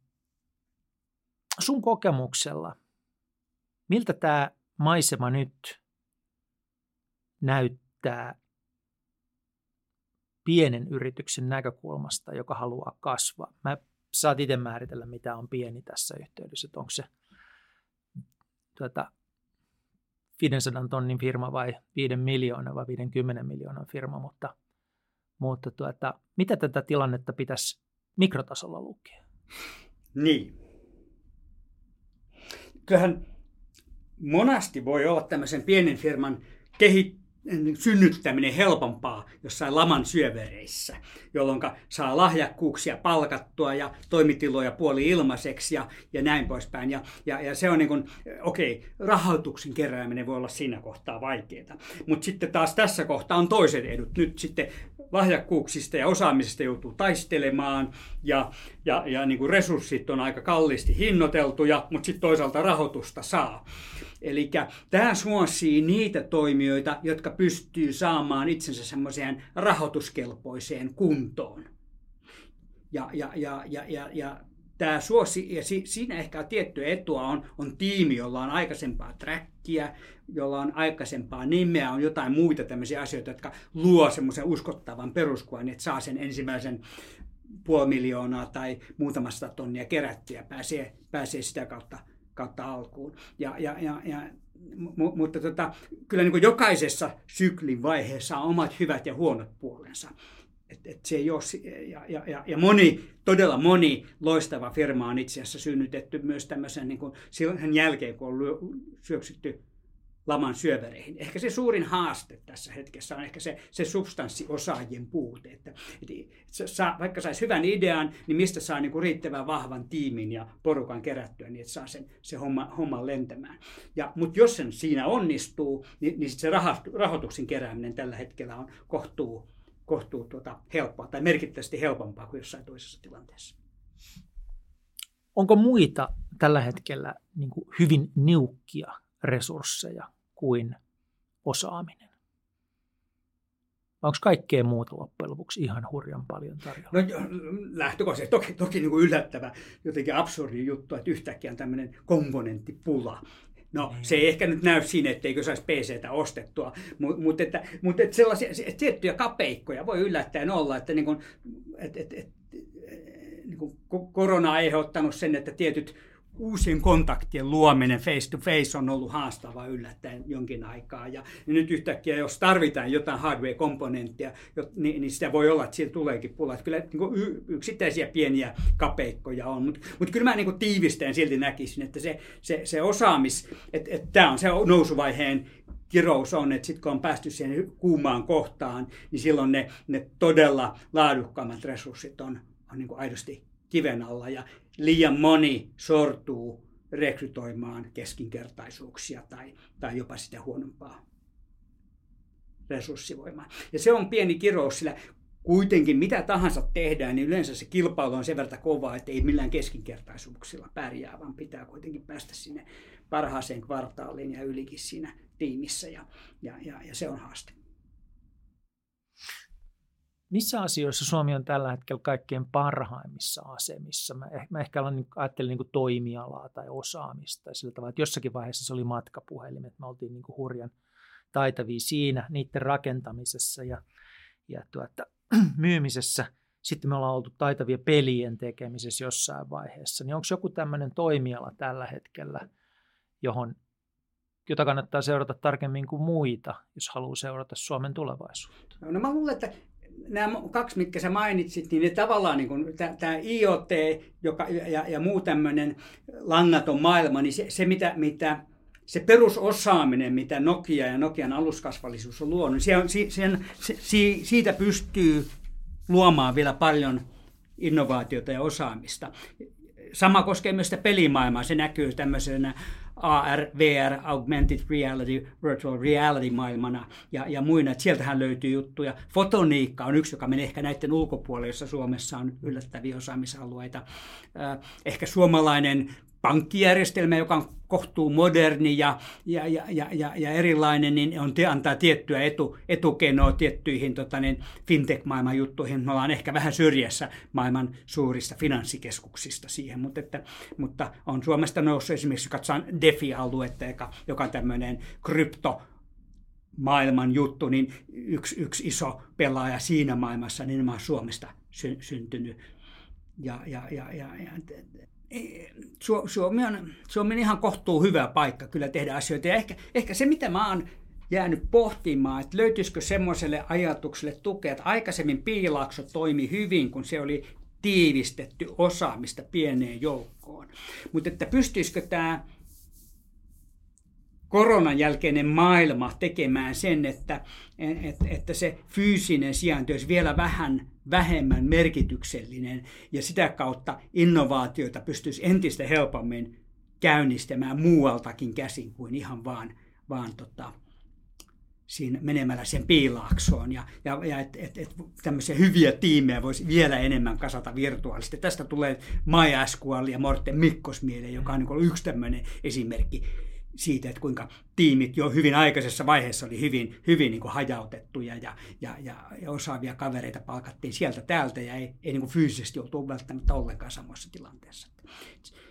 sun kokemuksella, miltä tämä maisema nyt näyttää pienen yrityksen näkökulmasta, joka haluaa kasvaa. Mä saat itse määritellä, mitä on pieni tässä yhteydessä, onko se tuota, 500 tonnin firma vai 5 miljoonaa vai 50 miljoonan firma, mutta, mutta tuota, mitä tätä tilannetta pitäisi mikrotasolla lukea? Niin. Kyllähän monasti voi olla tämmöisen pienen firman kehit, synnyttäminen helpompaa jossain laman syövereissä, jolloin saa lahjakkuuksia palkattua ja toimitiloja puoli ilmaiseksi ja, ja näin poispäin. Ja, ja, ja se on niin kuin, okei, okay, rahoituksen kerääminen voi olla siinä kohtaa vaikeaa. Mutta sitten taas tässä kohtaa on toiset edut. Nyt sitten lahjakkuuksista ja osaamisesta joutuu taistelemaan ja, ja, ja niin kuin resurssit on aika kalliisti hinnoiteltuja, mutta sitten toisaalta rahoitusta saa. Eli tämä suosii niitä toimijoita, jotka pystyy saamaan itsensä semmoiseen rahoituskelpoiseen kuntoon. Ja, ja, ja, ja, ja, ja tämä suosi, ja si, siinä ehkä tiettyä etua on, on tiimi, jolla on aikaisempaa trackia, jolla on aikaisempaa nimeä, on jotain muita tämmöisiä asioita, jotka luo semmoisen uskottavan peruskuvan, että saa sen ensimmäisen puoli miljoonaa tai muutamasta tonnia kerättyä, pääsee, pääsee sitä kautta kautta alkuun. Ja, ja, ja, ja, mutta tota, kyllä niin kuin jokaisessa syklin vaiheessa on omat hyvät ja huonot puolensa. Et, et se ei ole, ja, ja, ja, ja moni, todella moni loistava firma on itse asiassa synnytetty myös tämmöisen niin kuin, sen jälkeen, kun on syöksytty laman syövereihin. Ehkä se suurin haaste tässä hetkessä on ehkä se, se substanssiosaajien puute. Että, että saa, vaikka saisi hyvän idean, niin mistä saa niin kuin riittävän vahvan tiimin ja porukan kerättyä, niin että saa sen, se homma, homma lentämään. Ja, mutta jos sen siinä onnistuu, niin, niin se rahoituksen kerääminen tällä hetkellä on kohtuu, kohtuu tuota helppoa tai merkittävästi helpompaa kuin jossain toisessa tilanteessa. Onko muita tällä hetkellä niin hyvin niukkia resursseja kuin osaaminen? Onko kaikkea muuta loppujen lopuksi ihan hurjan paljon tarjolla? No lähtökohtaisesti toki, toki niin kuin yllättävä, jotenkin absurdi juttu, että yhtäkkiä on tämmöinen komponenttipula. No niin. se ei ehkä nyt näy siinä, etteikö saisi PCtä ostettua, mutta mut että, mut että sellaisia tiettyjä kapeikkoja voi yllättäen olla, että niin kuin, et, et, et, niin kuin korona on aiheuttanut sen, että tietyt uusien kontaktien luominen face to face on ollut haastava yllättäen jonkin aikaa. Ja, nyt yhtäkkiä, jos tarvitaan jotain hardware-komponenttia, niin, sitä voi olla, että siitä tuleekin pula. Kyllä niin yksittäisiä pieniä kapeikkoja on, mutta mut kyllä mä niin tiivistäen silti näkisin, että se, se, se osaamis, että, että tämä on se nousuvaiheen kirous on, että sitten kun on päästy siihen kuumaan kohtaan, niin silloin ne, ne todella laadukkaammat resurssit on, on niin aidosti kiven alla ja liian moni sortuu rekrytoimaan keskinkertaisuuksia tai, tai jopa sitä huonompaa resurssivoimaa. Ja se on pieni kirous, sillä kuitenkin mitä tahansa tehdään, niin yleensä se kilpailu on sen verran kovaa, että ei millään keskinkertaisuuksilla pärjää, vaan pitää kuitenkin päästä sinne parhaaseen kvartaaliin ja ylikin siinä tiimissä ja, ja, ja, ja se on haaste. Missä asioissa Suomi on tällä hetkellä kaikkein parhaimmissa asemissa? Mä, eh, mä ehkä ajattelin niin kuin toimialaa tai osaamista sillä tavalla, että jossakin vaiheessa se oli matkapuhelimet. Me oltiin niin kuin hurjan taitavia siinä, niiden rakentamisessa ja, ja tuota, myymisessä. Sitten me ollaan oltu taitavia pelien tekemisessä jossain vaiheessa. Niin onko joku tämmöinen toimiala tällä hetkellä, johon, jota kannattaa seurata tarkemmin kuin muita, jos haluaa seurata Suomen tulevaisuutta? No mä luulen, että nämä kaksi, mitkä sä mainitsit, niin ne tavallaan niin kuin, tämä IoT joka, ja, ja muu tämmöinen langaton maailma, niin se, se mitä, mitä se perusosaaminen, mitä Nokia ja Nokian aluskasvallisuus on luonut, niin se on, sen, se, siitä pystyy luomaan vielä paljon innovaatiota ja osaamista. Sama koskee myös sitä pelimaailmaa. Se näkyy tämmöisenä AR, VR, Augmented Reality, Virtual Reality maailmana ja, ja muina. Että sieltähän löytyy juttuja. Fotoniikka on yksi, joka menee ehkä näiden ulkopuolelle, jossa Suomessa on yllättäviä osaamisalueita. Ehkä suomalainen pankkijärjestelmä, joka on kohtuu moderni ja, ja, ja, ja, ja erilainen, niin on, antaa tiettyä etu, etukenoa tiettyihin tota, niin fintech-maailman juttuihin. Me ollaan ehkä vähän syrjässä maailman suurista finanssikeskuksista siihen, mutta, että, mutta on Suomesta noussut esimerkiksi, katsotaan DeFi-aluetta, joka, joka on tämmöinen krypto, maailman juttu, niin yksi, yksi iso pelaaja siinä maailmassa niin on Suomesta sy- syntynyt. Ja, ja, ja, ja, ja Suomi on, Suomi on ihan kohtuu hyvä paikka kyllä tehdä asioita. Ja ehkä, ehkä se, mitä mä oon jäänyt pohtimaan, että löytyisikö semmoiselle ajatukselle tukea, että aikaisemmin piilaakso toimi hyvin, kun se oli tiivistetty osaamista pieneen joukkoon. Mutta että pystyisikö tämä koronan jälkeinen maailma tekemään sen, että, että, että se fyysinen sijainti olisi vielä vähän vähemmän merkityksellinen ja sitä kautta innovaatioita pystyisi entistä helpommin käynnistämään muualtakin käsin kuin ihan vaan, vaan tota, siinä menemällä sen piilaaksoon ja, ja, ja että et, et tämmöisiä hyviä tiimejä voisi vielä enemmän kasata virtuaalisesti. Tästä tulee Maja Eskual ja Morten Mikkos mieleen, joka on niin yksi tämmöinen esimerkki siitä, että kuinka tiimit jo hyvin aikaisessa vaiheessa oli hyvin, hyvin niin kuin hajautettuja ja, ja, ja, ja osaavia kavereita palkattiin sieltä täältä ja ei, ei niin kuin fyysisesti oltu välttämättä ollenkaan samassa tilanteessa.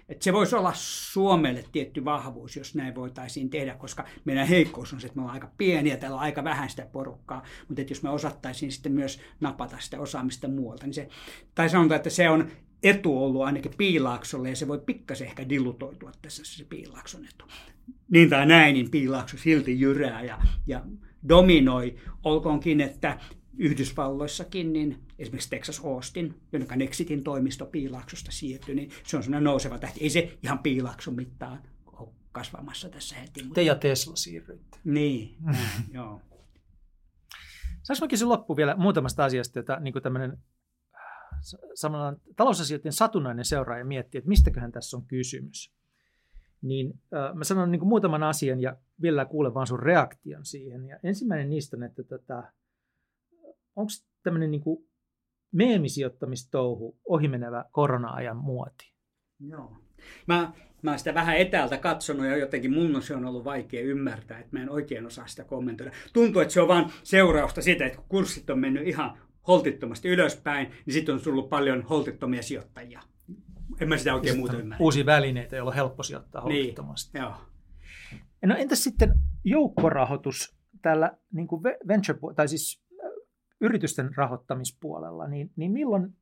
Et se voisi olla Suomelle tietty vahvuus, jos näin voitaisiin tehdä, koska meidän heikkous on se, että me ollaan aika pieniä, täällä on aika vähän sitä porukkaa, mutta jos me osattaisiin sitten myös napata sitä osaamista muualta, niin se, tai sanotaan, että se on etu ollut ainakin piilaaksolle ja se voi pikkasen ehkä dilutoitua tässä se piilaakson etu niin tai näin, niin piilaakso silti jyrää ja, ja dominoi. Olkoonkin, että Yhdysvalloissakin, niin esimerkiksi Texas Austin, jonka Nexitin toimisto piilaaksosta siirtyi, niin se on sellainen nouseva tähti. Ei se ihan piilaakson mittaan ole kasvamassa tässä heti. Mutta... Te ja Tesla siirryitte. Niin, näin, joo. Saanko kysyä loppu vielä muutamasta asiasta, jota niin kuin tämmöinen samalla talousasioiden satunnainen seuraaja miettii, että mistäköhän tässä on kysymys niin äh, mä sanon niin muutaman asian ja vielä kuulen vaan sun reaktion siihen. Ja ensimmäinen niistä on, että tota, onko tämmöinen niin meemisijoittamistouhu ohimenevä korona-ajan muoti? Joo. Mä, mä sitä vähän etäältä katsonut ja jotenkin mun se on ollut vaikea ymmärtää, että mä en oikein osaa sitä kommentoida. Tuntuu, että se on vain seurausta siitä, että kurssit on mennyt ihan holtittomasti ylöspäin, niin sitten on tullut paljon holtittomia sijoittajia. En mä sitä oikein muuta ymmärrä. Uusia välineitä, joilla on helppo sijoittaa niin, holtittomasti. Niin, joo. No entäs sitten joukkorahoitus tällä niin kuin venture, tai siis yritysten rahoittamispuolella, niin, niin milloin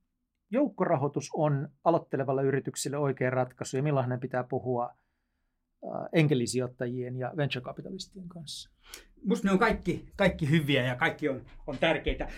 joukkorahoitus on aloittelevalle yritykselle oikea ratkaisu ja milloin ne pitää puhua enkelisijoittajien ja venture capitalistien kanssa? Minusta ne on kaikki, kaikki hyviä ja kaikki on, on tärkeitä.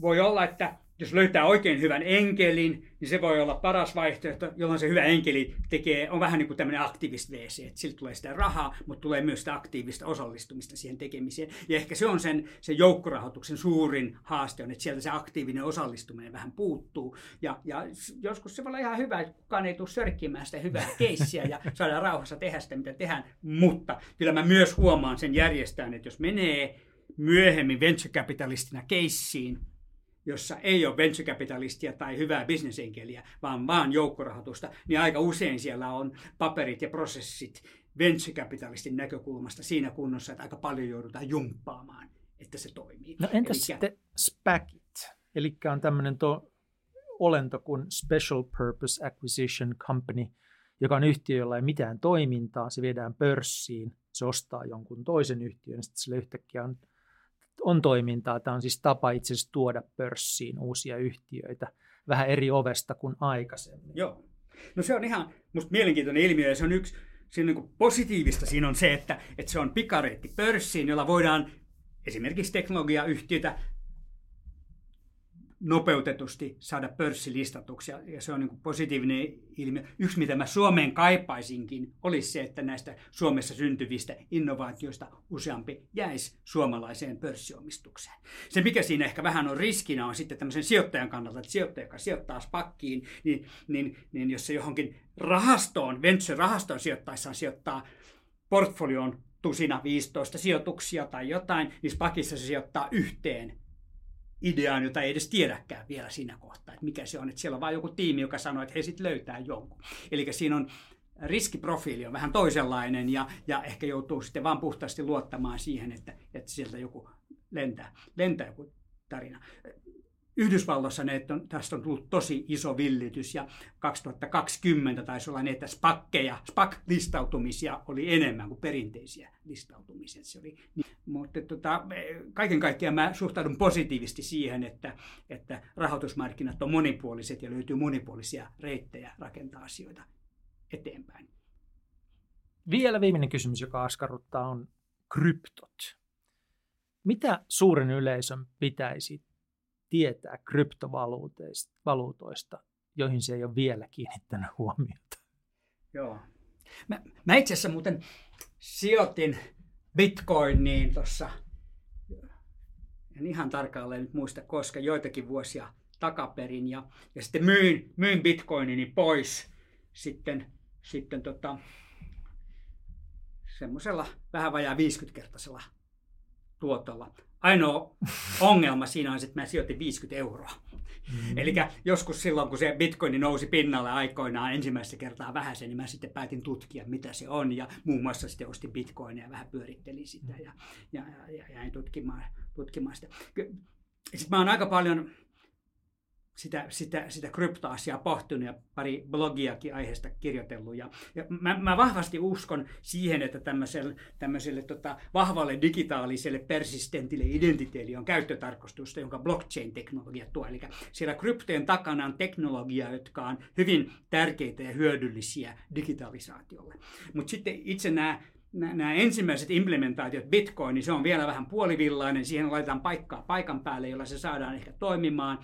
Voi olla, että jos löytää oikein hyvän enkelin, niin se voi olla paras vaihtoehto, jolloin se hyvä enkeli tekee, on vähän niin kuin tämmöinen aktivist VC, että sillä tulee sitä rahaa, mutta tulee myös sitä aktiivista osallistumista siihen tekemiseen. Ja ehkä se on sen, sen joukkorahoituksen suurin haaste, on, että sieltä se aktiivinen osallistuminen vähän puuttuu. Ja, ja joskus se voi olla ihan hyvä, että kukaan ei tule sörkkimään sitä hyvää keissiä ja saadaan rauhassa tehdä sitä, mitä tehdään. Mutta kyllä mä myös huomaan sen järjestään, että jos menee myöhemmin venture-kapitalistina keissiin, jossa ei ole venture-kapitalistia tai hyvää bisnesenkeliä, vaan vaan joukkorahoitusta, niin aika usein siellä on paperit ja prosessit venture-kapitalistin näkökulmasta siinä kunnossa, että aika paljon joudutaan jumppaamaan, että se toimii. No entäs Elikkä... sitten SPACit? Eli on tämmöinen to, olento kuin Special Purpose Acquisition Company, joka on yhtiö, jolla ei mitään toimintaa, se viedään pörssiin, se ostaa jonkun toisen yhtiön, ja sitten sille yhtäkkiä on on toimintaa. Tämä on siis tapa itse asiassa tuoda pörssiin uusia yhtiöitä vähän eri ovesta kuin aikaisemmin. Joo. No se on ihan musta mielenkiintoinen ilmiö ja se on yksi siinä niin positiivista siinä on se, että, että se on pikareetti pörssiin, jolla voidaan esimerkiksi teknologiayhtiöitä nopeutetusti saada pörssilistatuksi, ja se on niin positiivinen ilmiö. Yksi, mitä mä Suomeen kaipaisinkin, olisi se, että näistä Suomessa syntyvistä innovaatioista useampi jäisi suomalaiseen pörssiomistukseen. Se, mikä siinä ehkä vähän on riskinä, on sitten tämmöisen sijoittajan kannalta, että sijoittaja, joka sijoittaa spakkiin, niin, niin, niin jos se johonkin rahastoon, venture-rahastoon sijoittaessaan sijoittaa portfolioon tusina 15 sijoituksia tai jotain, niin spakissa se sijoittaa yhteen ideaan, jota ei edes tiedäkään vielä siinä kohtaa, että mikä se on. Että siellä on vain joku tiimi, joka sanoo, että he sitten löytää jonkun. Eli siinä on riskiprofiili on vähän toisenlainen ja, ja ehkä joutuu sitten vain puhtaasti luottamaan siihen, että, että sieltä joku lentää, lentää joku tarina. Yhdysvalloissa ne, että on, tästä on tullut tosi iso villitys ja 2020 taisi olla että spakkeja, SPAC-listautumisia oli enemmän kuin perinteisiä listautumisia. Se oli, niin, mutta tota, kaiken kaikkiaan mä suhtaudun positiivisesti siihen, että, että rahoitusmarkkinat on monipuoliset ja löytyy monipuolisia reittejä rakentaa asioita eteenpäin. Vielä viimeinen kysymys, joka askarruttaa, on kryptot. Mitä suuren yleisön pitäisi tietää kryptovaluutoista, joihin se ei ole vielä kiinnittänyt huomiota. Joo. Mä, mä itse asiassa muuten sijoitin bitcoiniin tuossa, en ihan tarkalleen nyt muista koska, joitakin vuosia takaperin ja, ja sitten myin, myin bitcoinini pois sitten, sitten tota, semmoisella vähän vajaa 50-kertaisella tuotolla ainoa ongelma siinä on, että mä sijoitin 50 euroa. Mm. Eli joskus silloin, kun se bitcoin nousi pinnalle aikoinaan ensimmäistä kertaa vähän sen, niin mä sitten päätin tutkia, mitä se on. Ja muun muassa sitten ostin bitcoinia ja vähän pyörittelin sitä ja, ja, ja, ja jäin tutkimaan, tutkimaan sitä. Sitten mä oon aika paljon sitä, sitä, sitä kryptoasiaa pohtinut ja pari blogiakin aiheesta kirjoitellut. Ja, ja mä, mä vahvasti uskon siihen, että tämmöiselle, tämmöiselle tota, vahvalle digitaaliselle persistentille identiteetille on käyttötarkoitusta, jonka blockchain-teknologia tuo. Eli siellä kryptojen takana on teknologia, jotka on hyvin tärkeitä ja hyödyllisiä digitalisaatiolle. Mutta sitten itse nämä nämä ensimmäiset implementaatiot Bitcoin, niin se on vielä vähän puolivillainen. Siihen laitetaan paikkaa paikan päälle, jolla se saadaan ehkä toimimaan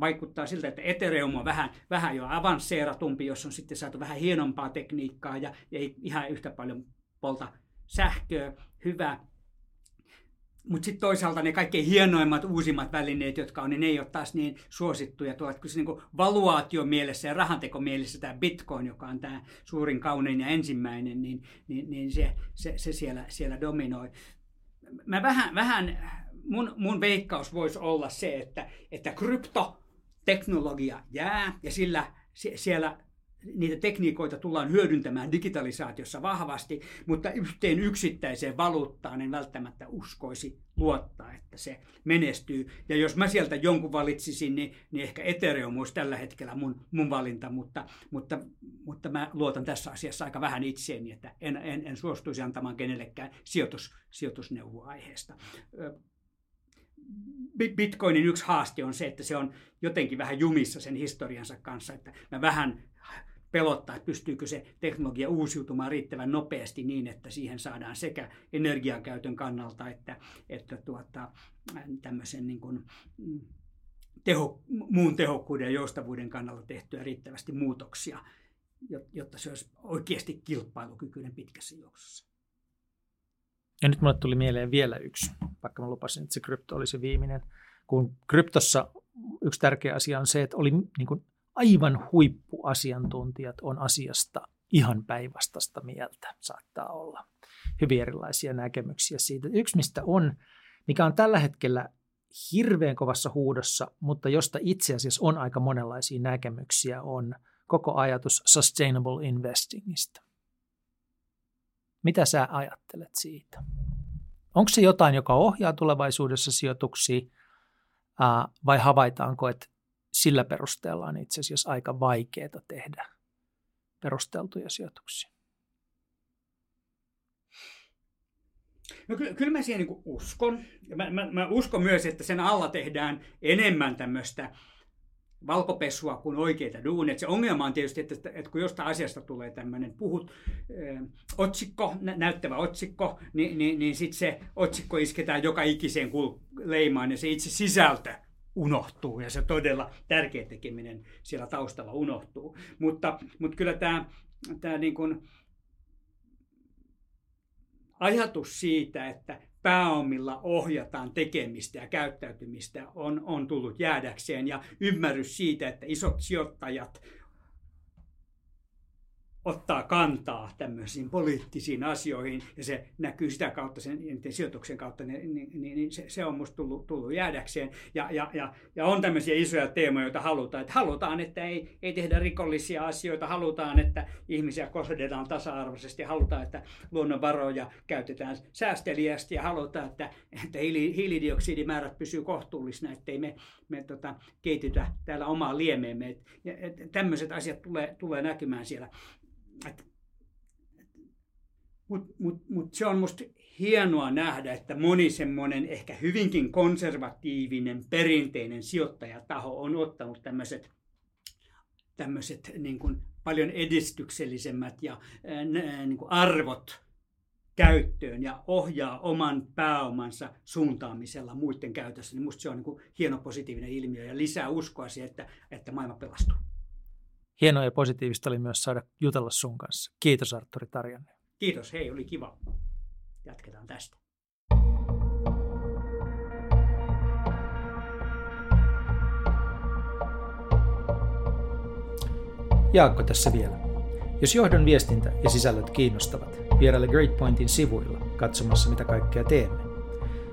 vaikuttaa siltä, että Ethereum on vähän, vähän jo avansseeratumpi, jos on sitten saatu vähän hienompaa tekniikkaa ja ei ihan yhtä paljon polta sähköä. Hyvä. Mutta sitten toisaalta ne kaikkein hienoimmat, uusimmat välineet, jotka on, niin ne ei ole taas niin suosittuja. Tuolla, kyllä se niin valuaation mielessä ja rahanteko mielessä tämä Bitcoin, joka on tämä suurin, kaunein ja ensimmäinen, niin, niin, niin se, se, se siellä, siellä dominoi. Mä vähän, vähän mun, mun veikkaus voisi olla se, että, että kryptoteknologia jää ja sillä siellä niitä tekniikoita tullaan hyödyntämään digitalisaatiossa vahvasti, mutta yhteen yksittäiseen valuuttaan en välttämättä uskoisi luottaa, että se menestyy. Ja jos mä sieltä jonkun valitsisin, niin, niin ehkä Ethereum olisi tällä hetkellä mun, mun valinta, mutta, mutta, mutta mä luotan tässä asiassa aika vähän itseeni, että en, en, en suostuisi antamaan kenellekään sijoitus, sijoitusneuvoa aiheesta. Bitcoinin yksi haaste on se, että se on jotenkin vähän jumissa sen historiansa kanssa, että mä vähän pelottaa, että pystyykö se teknologia uusiutumaan riittävän nopeasti niin, että siihen saadaan sekä energiankäytön kannalta että, että tuota, tämmöisen niin kuin, mm, teho, muun tehokkuuden ja joustavuuden kannalta tehtyä riittävästi muutoksia, jotta se olisi oikeasti kilpailukykyinen pitkässä juoksussa. Ja nyt mulle tuli mieleen vielä yksi, vaikka mä lupasin, että se krypto oli se viimeinen. Kun kryptossa yksi tärkeä asia on se, että oli niin kuin aivan huippuasiantuntijat on asiasta ihan päinvastaista mieltä, saattaa olla. Hyvin erilaisia näkemyksiä siitä. Yksi, mistä on, mikä on tällä hetkellä hirveän kovassa huudossa, mutta josta itse asiassa on aika monenlaisia näkemyksiä, on koko ajatus sustainable investingista. Mitä sä ajattelet siitä? Onko se jotain, joka ohjaa tulevaisuudessa sijoituksia, vai havaitaanko, että sillä perusteella on itse asiassa aika vaikeaa tehdä perusteltuja sijoituksia? No kyllä, kyllä mä siihen niin uskon. Mä, mä, mä uskon myös, että sen alla tehdään enemmän tämmöistä valkopesua kuin oikeita duunia. Se ongelma on tietysti, että, että kun jostain asiasta tulee tämmöinen puhut, äh, otsikko, näyttävä otsikko, niin, niin, niin sitten se otsikko isketään joka ikiseen leimaan ja se itse sisältö unohtuu ja se todella tärkeä tekeminen siellä taustalla unohtuu. Mutta, mutta kyllä tämä, tämä niin kuin ajatus siitä, että pääomilla ohjataan tekemistä ja käyttäytymistä on, on tullut jäädäkseen ja ymmärrys siitä, että isot sijoittajat ottaa kantaa tämmöisiin poliittisiin asioihin ja se näkyy sitä kautta, sen sijoituksen kautta, niin, niin, niin, niin se, se on musta tullut, tullut jäädäkseen. Ja, ja, ja, ja on tämmöisiä isoja teemoja, joita halutaan. Että halutaan, että ei, ei tehdä rikollisia asioita, halutaan, että ihmisiä kohdellaan tasa-arvoisesti, halutaan, että luonnonvaroja käytetään säästeliästi ja halutaan, että, että hiilidioksidimäärät pysyy kohtuullisina, ettei me, me tota, kehitytä täällä omaa liemeemme. Ja, et, tämmöiset asiat tulee, tulee näkymään siellä. Mutta mut, mut se on musta hienoa nähdä, että moni semmoinen ehkä hyvinkin konservatiivinen, perinteinen sijoittajataho on ottanut tämmöiset tämmöiset niin kuin paljon edistyksellisemmät ja niin kuin arvot käyttöön ja ohjaa oman pääomansa suuntaamisella muiden käytössä, niin musta se on niin kuin hieno positiivinen ilmiö ja lisää uskoa siihen, että, että maailma pelastuu. Hienoa ja positiivista oli myös saada jutella sun kanssa. Kiitos Arturi Tarjanne. Kiitos, hei, oli kiva. Jatketaan tästä. Jaakko tässä vielä. Jos johdon viestintä ja sisällöt kiinnostavat, vieraile Great Pointin sivuilla katsomassa mitä kaikkea teemme.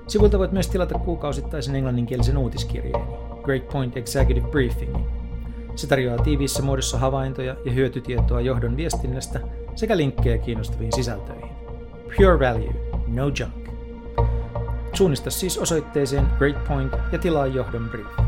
Sivulta voit myös tilata kuukausittaisen englanninkielisen uutiskirjeeni, Great Point Executive Briefingin, se tarjoaa tiiviissä muodossa havaintoja ja hyötytietoa johdon viestinnästä sekä linkkejä kiinnostaviin sisältöihin. Pure Value, no junk. Suunnista siis osoitteeseen Great Point ja tilaa johdon brief.